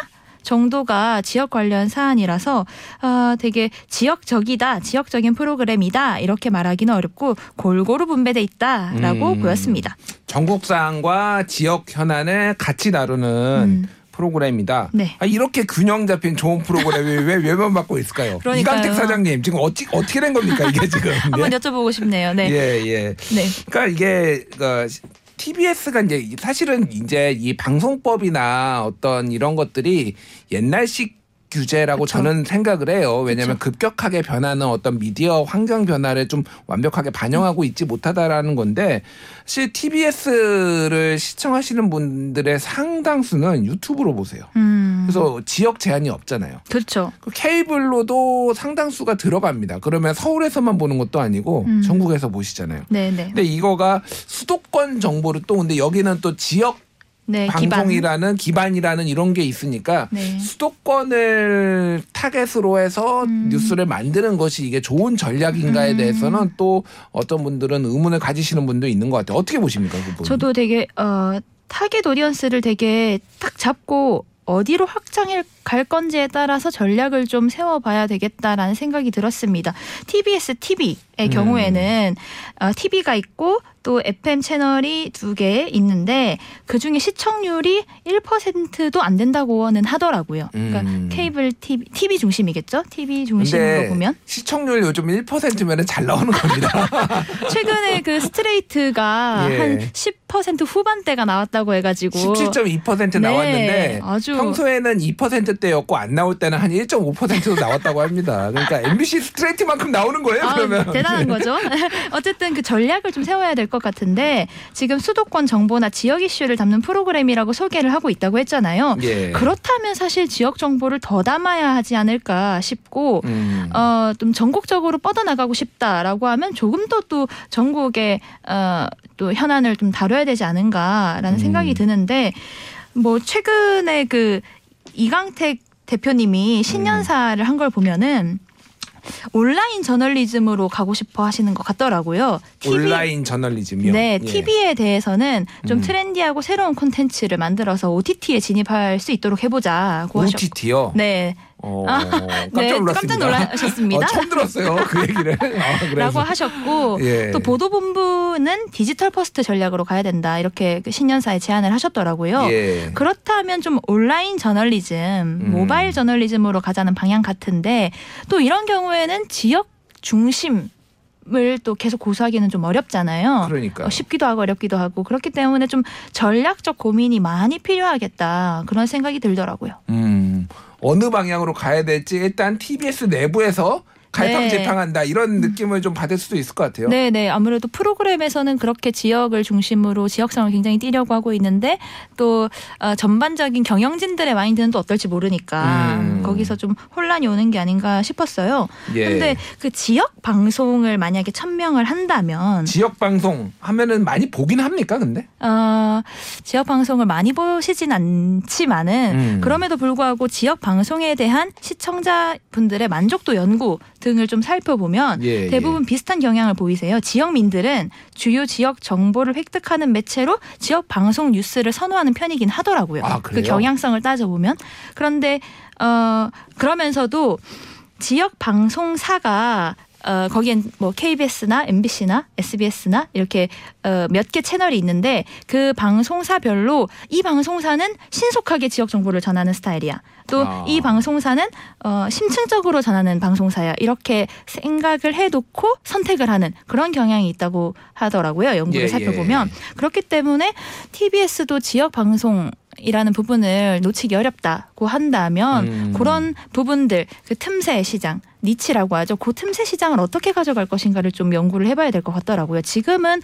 정도가 지역 관련 사안이라서 아, 되게 지역적이다, 지역적인 프로그램이다 이렇게 말하기는 어렵고 골고루 분배돼 있다라고 음. 보였습니다. 전국 사항과 지역 현안을 같이 다루는 음. 프로그램이다. 네. 아, 이렇게 균형 잡힌 좋은 프로그램이 왜 외면받고 있을까요? 그러니까요. 이강택 사장님 지금 어찌, 어떻게 된 겁니까 이게 지금? <laughs> 한번 예? 여쭤보고 싶네요. 네, 예, 예. 네, 그러니까 이게 그 TBS가 이제 사실은 이제 이 방송법이나 어떤 이런 것들이 옛날식 규제라고 그쵸. 저는 생각을 해요. 왜냐하면 급격하게 변하는 어떤 미디어 환경 변화를 좀 완벽하게 반영하고 있지 못하다라는 건데 사실 TBS를 시청하시는 분들의 상당수는 유튜브로 보세요. 음, 그래서 지역 제한이 없잖아요. 그렇죠. 그 케이블로도 상당수가 들어갑니다. 그러면 서울에서만 보는 것도 아니고 음. 전국에서 보시잖아요. 네, 네, 근데 이거가 수도권 정보를 또 근데 여기는 또 지역 네, 기반. 방송이라는 기반 이라는 이런 게 있으니까 네. 수도권을 타겟으로 해서 음. 뉴스를 만드는 것이 이게 좋은 전략인가에 음. 대해서는 또 어떤 분들은 의문을 가지시는 분도 있는 것 같아요. 어떻게 보십니까? 그 부분? 저도 되게 어 target audience를 되게 딱 잡고 어디로 확장해 갈 건지에 따라서 전략을 좀 세워봐야 되겠다라는 생각이 들었습니다. TBS TV의 음. 경우에는 어, TV가 있고 또 FM 채널이 두 개 있는데 그 중에 시청률이 1%도 안 된다고는 하더라고요. 그러니까 음. 케이블 TV, TV 중심이겠죠? TV 중심으로 보면 시청률 요즘 1%면은 잘 나오는 겁니다. <laughs> 최근에 그 스트레이트가 예. 한10% 후반대가 나왔다고 해가지고 17.2% 네, 나왔는데 아주 평소에는 2% 대였고 안 나올 때는 한 1.5%도 나왔다고 합니다. 그러니까 MBC 스트레이트만큼 나오는 거예요. 아, 그러면 대단한 거죠. <laughs> 어쨌든 그 전략을 좀 세워야 될 것 같은데 지금 수도권 정보나 지역 이슈를 담는 프로그램이라고 소개를 하고 있다고 했잖아요. 예. 그렇다면 사실 지역 정보를 더 담아야 하지 않을까 싶고 음. 어, 좀 전국적으로 뻗어나가고 싶다라고 하면 조금 더 또 전국의 어, 또 현안을 좀 다뤄야 되지 않은가라는 음. 생각이 드는데 뭐 최근에 그 이강택 대표님이 신년사를 한 걸 보면은 온라인 저널리즘으로 가고 싶어 하시는 것 같더라고요. TV 온라인 저널리즘이요. 네, 예. TV에 대해서는 좀 음. 트렌디하고 새로운 콘텐츠를 만들어서 OTT에 진입할 수 있도록 해보자고 하셨고. OTT요. 네, 어, 아, 깜짝 네. 깜짝 놀라셨습니다. 어, 처음 들었어요 그 얘기를. 아. 라고 하셨고 예. 또 보도본부는 digital first 전략으로 가야 된다 이렇게 그 신년사에 제안을 하셨더라고요. 예. 그렇다면 좀 온라인 저널리즘, 음. 모바일 저널리즘으로 가자는 방향 같은데 또 이런 경우에는 지역 중심을 또 계속 고수하기는 좀 어렵잖아요. 그러니까. 어, 쉽기도 하고 어렵기도 하고 그렇기 때문에 좀 전략적 고민이 많이 필요하겠다 그런 생각이 들더라고요. 음, 어느 방향으로 가야 될지 일단 TBS 내부에서 갈팡질팡한다 이런 느낌을 좀 받을 수도 있을 것 같아요. 네, 네. 아무래도 프로그램에서는 그렇게 지역을 중심으로 지역성을 굉장히 띄려고 하고 있는데 또 어, 전반적인 경영진들의 마인드는 또 어떨지 모르니까 음. 거기서 좀 혼란이 오는 게 아닌가 싶었어요. 예. 근데 그 지역 방송을 만약에 천명을 한다면 지역 방송 하면은 많이 보긴 합니까? 근데 어, 지역 방송을 많이 보시진 않지만은 음. 그럼에도 불구하고 지역 방송에 대한 시청자분들의 만족도 연구 등을 좀 살펴보면 예, 대부분 비슷한 경향을 보이세요. 지역민들은 주요 지역 정보를 획득하는 매체로 지역 방송 뉴스를 선호하는 편이긴 하더라고요. 아, 그? 경향성을 따져보면 그런데 어 그러면서도 지역 방송사가 어, 거기엔 뭐 KBS나 MBC나 SBS나 이렇게 어, 몇 개 채널이 있는데 그 방송사별로 이 방송사는 신속하게 지역 정보를 전하는 스타일이야. 또 아. 이 방송사는 어, 심층적으로 전하는 방송사야. 이렇게 생각을 해놓고 선택을 하는 그런 경향이 있다고 하더라고요. 연구를 예, 살펴보면. 그렇기 때문에 TBS도 지역 방송 이라는 부분을 놓치기 어렵다고 한다면 음. 그런 부분들 그 틈새 시장 니치라고 하죠. 그 틈새 시장을 어떻게 가져갈 것인가를 좀 연구를 해봐야 될 것 같더라고요. 지금은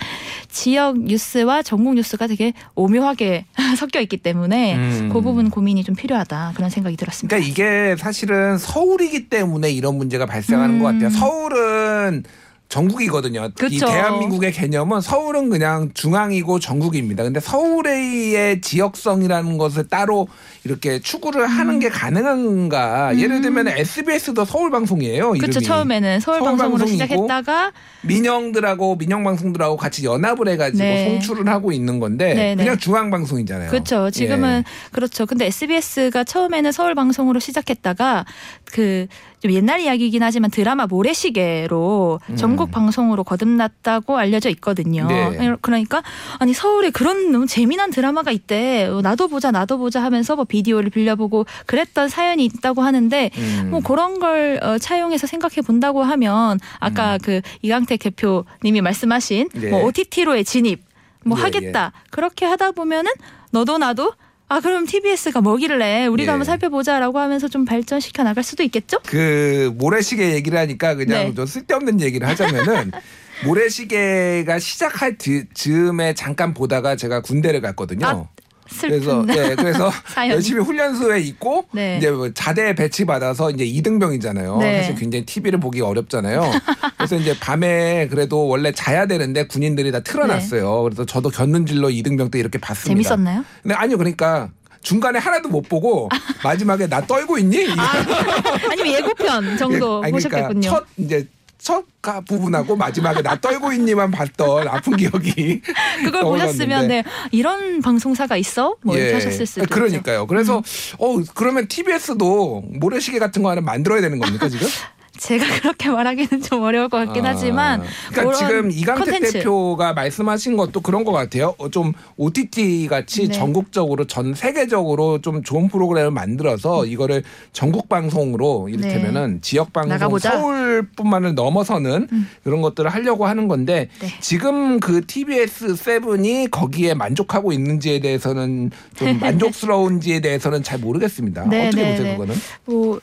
지역 뉴스와 전국 뉴스가 되게 오묘하게 <laughs> 섞여 있기 때문에 음. 그 부분 고민이 좀 필요하다 그런 생각이 들었습니다. 그러니까 이게 사실은 서울이기 때문에 이런 문제가 발생하는 음. 것 같아요. 서울은 전국이거든요. 이 그쵸. 대한민국의 개념은 서울은 그냥 중앙이고 전국입니다. 근데 서울의 지역성이라는 것을 따로 이렇게 추구를 하는 게 가능한가? 예를 들면 SBS도 서울 방송이에요. 그렇죠. 처음에는 서울, 서울 방송으로 시작했다가 민영들하고 민영 방송들하고 같이 연합을 해가지고 네. 송출을 하고 있는 건데 네, 네. 그냥 중앙 방송이잖아요. 그렇죠. 지금은 예. 그렇죠. 근데 SBS가 처음에는 서울 방송으로 시작했다가 그 좀 옛날 이야기이긴 하지만 드라마 모래시계로 음. 전국 방송으로 거듭났다고 알려져 있거든요. 네. 그러니까 아니 서울에 그런 너무 재미난 드라마가 있대. 어, 나도 보자, 나도 보자 하면서 뭐 비디오를 빌려보고 그랬던 사연이 있다고 하는데 음. 뭐 그런 걸 어, 차용해서 생각해 본다고 하면 아까 그 이강택 대표님이 말씀하신 네. 뭐 OTT로의 진입 뭐 예, 하겠다 그렇게 하다 보면은 너도 나도 아 그럼 TBS가 뭐길래 우리가 예. 한번 살펴보자라고 하면서 좀 발전시켜 나갈 수도 있겠죠? 그 모래시계 얘기를 하니까 그냥 네. 좀 쓸데없는 얘기를 하자면은 <laughs> 모래시계가 시작할 즈- 즈음에 잠깐 보다가 제가 군대를 갔거든요. 아, 그래서 예, 그래서 <laughs> 사연이. 열심히 훈련소에 있고 네. 이제 뭐 자대 배치 받아서 이제 이등병이잖아요. 네. 사실 굉장히 TV를 보기 어렵잖아요. 그래서 이제 밤에 그래도 원래 자야 되는데 군인들이 다 틀어놨어요. 그래서 저도 견눈질로 이등병 때 이렇게 봤습니다. 네. 재밌었나요? 근데 아니요, 그러니까 중간에 하나도 못 보고 마지막에 나 떨고 있니? 아니면 예고편 정도 아니, 그러니까 보셨겠군요. 첫 이제 첫 가- 부분하고 마지막에 나 떨고 있니만 봤던 아픈 기억이 <laughs> 그걸. 보셨으면 네, 이런 방송사가 있어? 뭐 예. 하셨을 수도 있죠. 음. 그러니까요. 그래서 어 그러면 TBS도 모래시계 같은 거 하나 만들어야 되는 겁니까 지금? <laughs> 제가 <laughs> 그렇게 말하기는 좀 어려울 것 같긴 아, 하지만 그러니까 지금 이강택 컨텐츠. 대표가 말씀하신 것도 그런 것 같아요. 어, 좀 OTT 같이 네. 전국적으로 전 세계적으로 좀 좋은 프로그램을 만들어서 이거를 전국 방송으로 이를테면은 지역 방송 음. 나가보자. 서울뿐만을 넘어서는 음. 그런 것들을 하려고 하는 건데 네. 지금 그 TBS 세븐이 거기에 만족하고 있는지에 대해서는 좀 <laughs> 만족스러운지에 대해서는 잘 모르겠습니다. 네, 어떻게 네, 보세요 네. 그거는? 뭐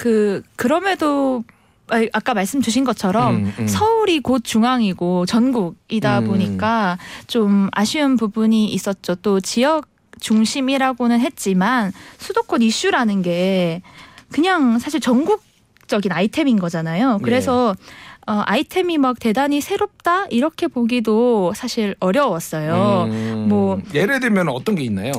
그 그럼에도 아, 아까 말씀 주신 것처럼 음, 음. 서울이 곧 중앙이고 전국이다 음. 보니까 좀 아쉬운 부분이 있었죠. 또 지역 중심이라고는 했지만 수도권 이슈라는 게 그냥 사실 전국적인 아이템인 거잖아요. 그래서 어, 아이템이 막 대단히 새롭다 이렇게 보기도 사실 어려웠어요. 음, 뭐- 예를 들면 어떤 게 있나요?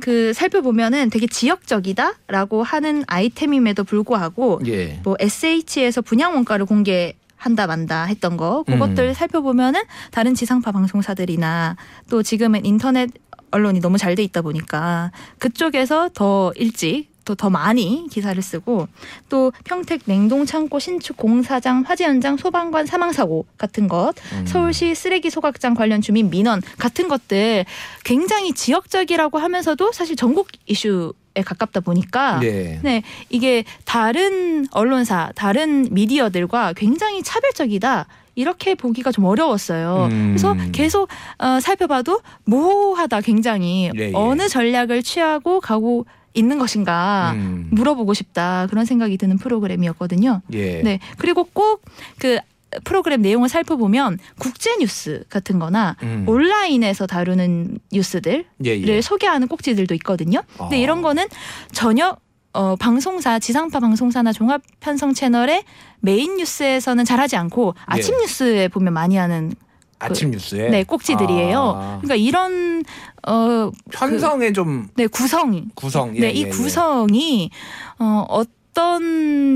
그 살펴보면은 되게 지역적이다라고 하는 아이템임에도 불구하고 예. 뭐 SH에서 분양 원가를 공개 한다 만다 했던 거 그것들 음. 살펴보면은 다른 지상파 방송사들이나 또 지금은 인터넷 언론이 너무 잘 돼 있다 보니까 그쪽에서 더 일찍 또 더 많이 기사를 쓰고 또 평택 냉동 창고 신축 공사장 화재 현장 소방관 사망 사고 같은 것 음. 서울시 쓰레기 소각장 관련 주민 민원 같은 것들 굉장히 지역적이라고 하면서도 사실 전국 이슈 에 가깝다 보니까 네. 네, 이게 다른 언론사, 다른 미디어들과 굉장히 차별적이다. 이렇게 보기가 좀 어려웠어요. 음. 그래서 계속 어, 살펴봐도 모호하다 굉장히 예, 예. 어느 전략을 취하고 가고 있는 것인가 음. 물어보고 싶다 그런 생각이 드는 프로그램이었거든요. 예. 네, 그리고 꼭 그 프로그램 내용을 살펴보면 국제 뉴스 같은 거나 음. 온라인에서 다루는 뉴스들 예, 를 예. 소개하는 꼭지들도 있거든요. 근데 아. 이런 거는 전혀 어, 방송사 지상파 방송사나 종합 편성 채널의 메인 뉴스에서는 잘하지 않고 예. 아침 뉴스에 보면 많이 하는 아침 뉴스에 네 꼭지들이에요. 아. 그러니까 이런 어, 편성의 좀네 구성이 구성. 예, 네, 이 예, 예. 구성이 어, 어떤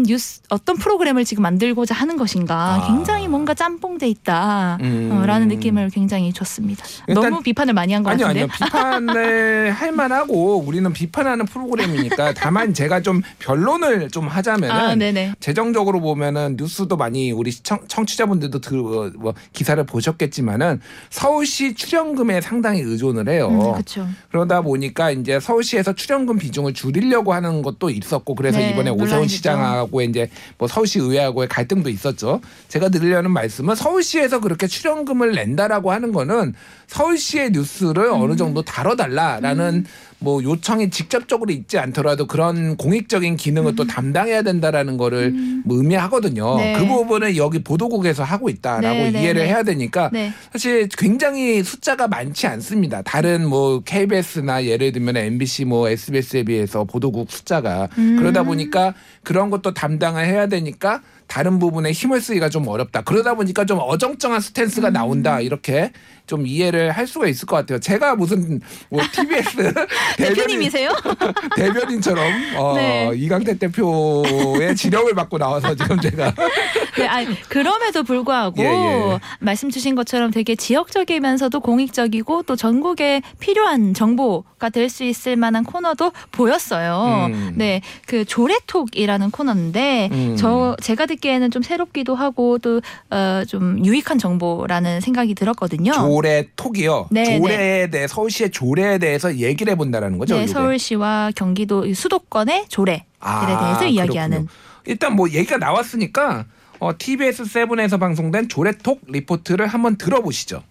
뉴스, 어떤 프로그램을 지금 만들고자 하는 것인가 아. 굉장히 뭔가 짬뽕돼 있다라는 음. 느낌을 굉장히 줬습니다. 너무 비판을 많이 한것 아니요, 같은데. 아니요. 비판을 <laughs> 할 만하고 우리는 비판하는 프로그램이니까 다만 제가 좀 변론을 좀 하자면 은 아, 네네. 재정적으로 보면은 뉴스도 많이 우리 시청, 청취자분들도 들, 어, 뭐 기사를 보셨겠지만은 서울시 출연금에 상당히 의존을 해요. 음, 그렇죠. 그러다 보니까 이제 서울시에서 출연금 비중을 줄이려고 하는 것도 있었고 그래서 네, 이번에 오세 훈 논란이 시장하고 이제 뭐 서울시 의회하고의 갈등도 있었죠. 제가 드리려는 말씀은 서울시에서 그렇게 출연금을 낸다라고 하는 거는 서울시의 뉴스를 음. 어느 정도 다뤄달라라는 뭐 요청이 직접적으로 있지 않더라도 그런 공익적인 기능을 또 담당해야 된다라는 거를 뭐 의미하거든요. 음. 네. 그 부분을 여기 보도국에서 하고 있다라고 네, 네, 이해를 네. 해야 되니까 네. 사실 굉장히 숫자가 많지 않습니다. 다른 뭐 KBS나 예를 들면 MBC 뭐 SBS에 비해서 보도국 숫자가 음. 그러다 보니까 그런 것도 담당을 해야 되니까 다른 부분에 힘을 쓰기가 좀 어렵다. 그러다 보니까 좀 어정쩡한 스탠스가 음. 나온다. 이렇게 좀 이해를 할 수가 있을 것 같아요. 제가 무슨 뭐 TBS <laughs> 대변인, 대표님이세요? <laughs> 대변인처럼 어, 네. 이강태 대표의 지령을 받고 나와서 지금 제가 <laughs> 네, 아니, 그럼에도 불구하고 예, 예. 말씀 주신 것처럼 되게 지역적이면서도 공익적이고 또 전국에 필요한 정보가 될 수 있을 만한 코너도 보였어요. 음. 네, 그 조례톡이라는 코너인데 음. 저 제가 듣기에는 좀 새롭기도 하고 또 어, 좀 유익한 정보라는 생각이 들었거든요. 조례 톡이요. 네, 조례에 대해 서울시의 조례에 대해서 얘기를 해본다라는 거죠. 네? 서울시와 경기도 수도권의 조례에 아, 대해서 이야기하는 그렇군요. 일단 뭐 얘기가 나왔으니까 어, TBS 세븐에서 방송된 조례톡 리포트를 한번 들어보시죠.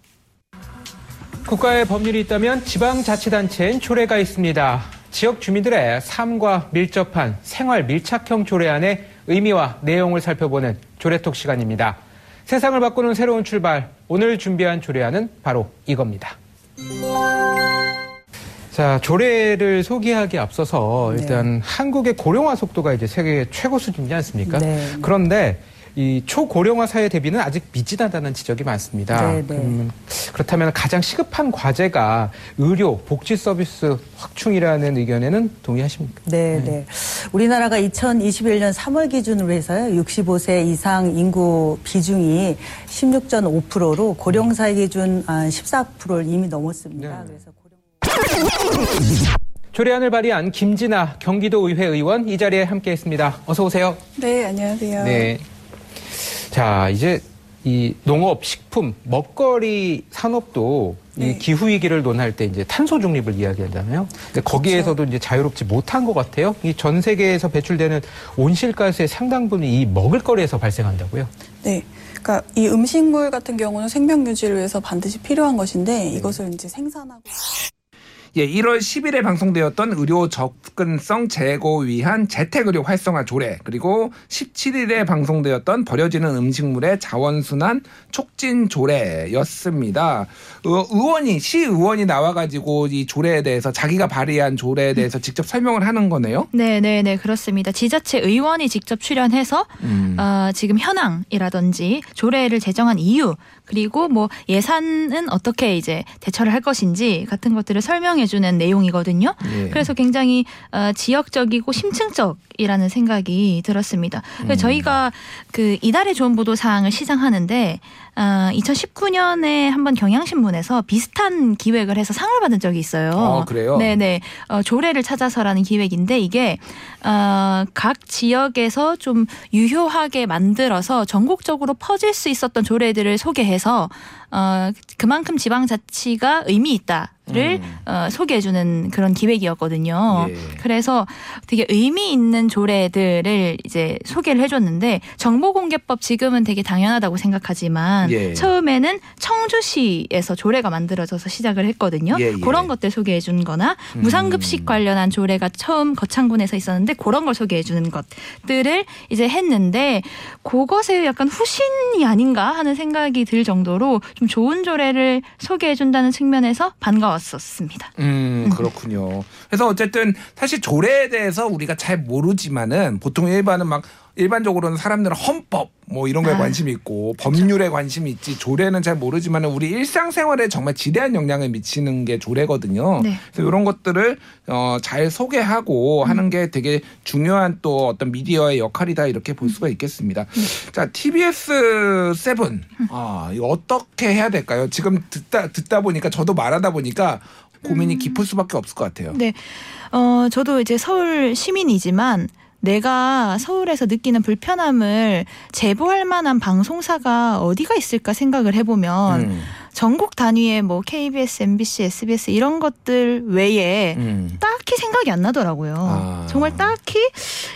국가의 법률이 있다면 지방자치단체엔 조례가 있습니다. 지역 주민들의 삶과 밀접한 생활 밀착형 조례안의 의미와 내용을 살펴보는 조례톡 시간입니다. 세상을 바꾸는 새로운 출발. 오늘 준비한 조례안은 바로 이겁니다. 자, 조례를 소개하기 앞서서 일단 한국의 고령화 속도가 이제 세계 최고 수준이지 않습니까? 네. 그런데 이 초고령화 사회 대비는 아직 미진하다는 지적이 많습니다. 네, 네. 음, 그렇다면 가장 시급한 과제가 의료, 복지 서비스 확충이라는 의견에는 동의하십니까? 네, 네. 우리나라가 2021년 3월 기준으로 해서요. 65세 이상 인구 비중이 16.5%로 고령 사회 기준 한 14%를 이미 넘었습니다. 네. 그래서 고령 조례안을 발의한 김진아 경기도의회 의원 이 자리에 함께했습니다. 어서 오세요. 네, 안녕하세요. 네. 자, 이제 이 농업, 식품, 먹거리 산업도 이 네. 기후 위기를 논할 때 이제 탄소 중립을 이야기하잖아요. 근데 거기에서도 이제 자유롭지 못한 것 같아요. 이 전 세계에서 배출되는 온실가스의 상당 부분이 이 먹을거리에서 발생한다고요. 네. 그러니까 이 음식물 같은 경우는 생명 유지를 위해서 반드시 필요한 것인데 이것을 이제 생산하고 예, 1월 10일에 방송되었던 의료 접근성 제고 위한 재택의료 활성화 조례 그리고 17일에 방송되었던 버려지는 음식물의 자원순환 촉진 조례였습니다. 어, 의원이 시 의원이 나와가지고 이 조례에 대해서 자기가 발의한 조례에 대해서 직접 설명을 하는 거네요. 네, 네, 네, 그렇습니다. 지자체 의원이 직접 출연해서 음. 어, 지금 현황이라든지 조례를 제정한 이유 그리고 뭐 예산은 어떻게 이제 대처를 할 것인지 같은 것들을 설명해주는 내용이거든요. 예. 그래서 굉장히 어, 지역적이고 심층적이라는 생각이 들었습니다. 그래서 저희가 그 이달의 좋은 보도 사항을 시장하는데 어, 2019년에 한번 경향신문에서 비슷한 기획을 해서 상을 받은 적이 있어요. 어, 그래요? 네네. 어, 조례를 찾아서라는 기획인데 이게 어, 각 지역에서 좀 유효하게 만들어서 전국적으로 퍼질 수 있었던 조례들을 소개해서 어, 그만큼 지방자치가 의미 있다를 어, 소개해주는 그런 기획이었거든요. 예. 그래서 되게 의미 있는 조례들을 이제 소개를 해줬는데 정보공개법 지금은 되게 당연하다고 생각하지만 예. 처음에는 청주시에서 조례가 만들어져서 시작을 했거든요. 예, 예. 그런 것들 소개해준거나 음. 무상급식 관련한 조례가 처음 거창군에서 있었는데 그런 걸 소개해주는 것들을 이제 했는데 그것에 약간 후신이 아닌가 하는 생각이 들 정도로 좀 좋은 조례를 소개해 준다는 측면에서 반가웠었습니다. 음, 그렇군요. 그래서 어쨌든 사실 조례에 대해서 우리가 잘 모르지만은 보통 일반은 막 일반적으로는 사람들은 헌법 뭐 이런 거에 아, 관심이 있고 법률에 관심이 있지 조례는 잘 모르지만은 우리 일상생활에 정말 지대한 영향을 미치는 게 조례거든요. 네. 그래서 이런 것들을 어, 잘 소개하고 하는 게 되게 중요한 또 어떤 미디어의 역할이다 이렇게 볼 수가 있겠습니다. 자, TBS 세븐 아, 이거 어떻게 해야 될까요? 지금 듣다 듣다 보니까 저도 말하다 보니까 고민이 깊을 수밖에 없을 것 같아요. 네. 어, 저도 이제 서울 시민이지만 내가 서울에서 느끼는 불편함을 제보할 만한 방송사가 어디가 있을까 생각을 해보면 음, 전국 단위의 뭐 KBS, MBC, SBS 이런 것들 외에 음. 딱히 생각이 안 나더라고요. 아. 정말 딱히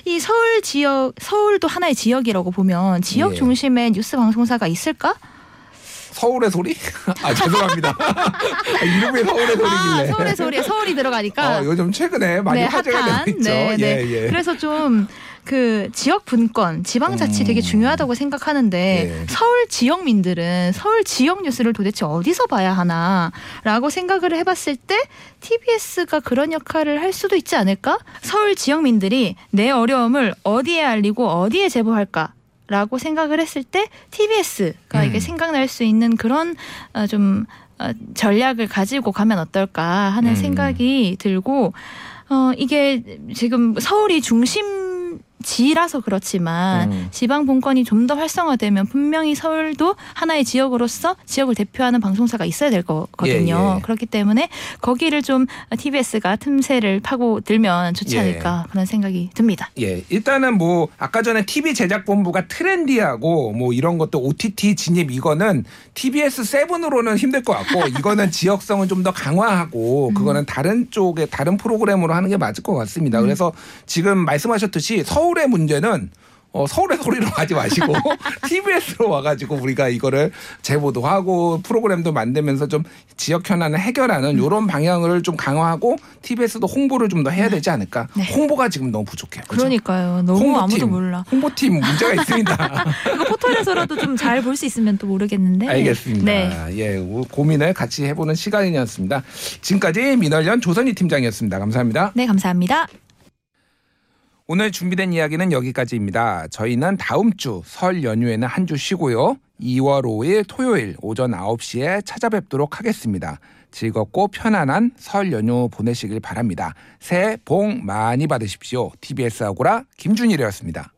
이 서울 지역, 서울도 하나의 지역이라고 보면 지역 예. 중심의 뉴스 방송사가 있을까? 서울의 소리? <laughs> 아 죄송합니다. 아, <laughs> 이름이 서울의 소리길래. 아, 서울의 소리에 서울이 들어가니까 어, 요즘 최근에 많이 네, 화제가 핫한. 되고 있죠. 네, 네. 예, 예. 그래서 좀 그 지역 분권, 지방자치 음. 되게 중요하다고 생각하는데 예. 서울 지역민들은 서울 지역 뉴스를 도대체 어디서 봐야 하나라고 생각을 해봤을 때 TBS가 그런 역할을 할 수도 있지 않을까? 서울 지역민들이 내 어려움을 어디에 알리고 어디에 제보할까? 라고 생각을 했을 때 TBS가 이게 음. 생각날 수 있는 그런 어, 좀 어, 전략을 가지고 가면 어떨까 하는 음. 생각이 들고 어 이게 지금 서울이 중심 지라서 그렇지만 음. 지방 본권이 좀 더 활성화되면 분명히 서울도 하나의 지역으로서 지역을 대표하는 방송사가 있어야 될 거거든요. 예, 예. 그렇기 때문에 거기를 좀 TBS가 틈새를 파고 들면 좋지 예. 않을까 그런 생각이 듭니다. 예, 일단은 뭐 아까 전에 TV 제작 본부가 트렌디하고 뭐 이런 것도 OTT 진입 이거는 TBS 세븐으로는 힘들 것 같고 <laughs> 이거는 지역성을 좀더 강화하고 그거는 다른 쪽에 다른 프로그램으로 하는 게 맞을 것 같습니다. 그래서 지금 말씀하셨듯이 서울 의 문제는 어, 서울의 소리로 하지 마시고 <laughs> TBS로 와가지고 우리가 이거를 제보도 하고 프로그램도 만들면서 좀 지역 현안을 해결하는 이런 방향을 좀 강화하고 TBS도 홍보를 좀 더 해야 되지 않을까. 네. 홍보가 지금 너무 부족해요. 그죠? 그러니까요. 너무 홍보팀, 아무도 몰라. 홍보팀 문제가 <laughs> 있습니다. 이거 포털에서라도 좀 잘 볼 수 있으면 또 모르겠는데. 알겠습니다. 네. 예, 고민을 같이 해보는 시간이었습니다. 지금까지 민월련 조선희 팀장이었습니다. 감사합니다. 네, 감사합니다. 오늘 준비된 이야기는 여기까지입니다. 저희는 다음 주 설 연휴에는 한 주 쉬고요. 2월 5일 토요일 오전 9시에 찾아뵙도록 하겠습니다. 즐겁고 편안한 설 연휴 보내시길 바랍니다. 새해 복 많이 받으십시오. TBS 아고라 김준일이었습니다.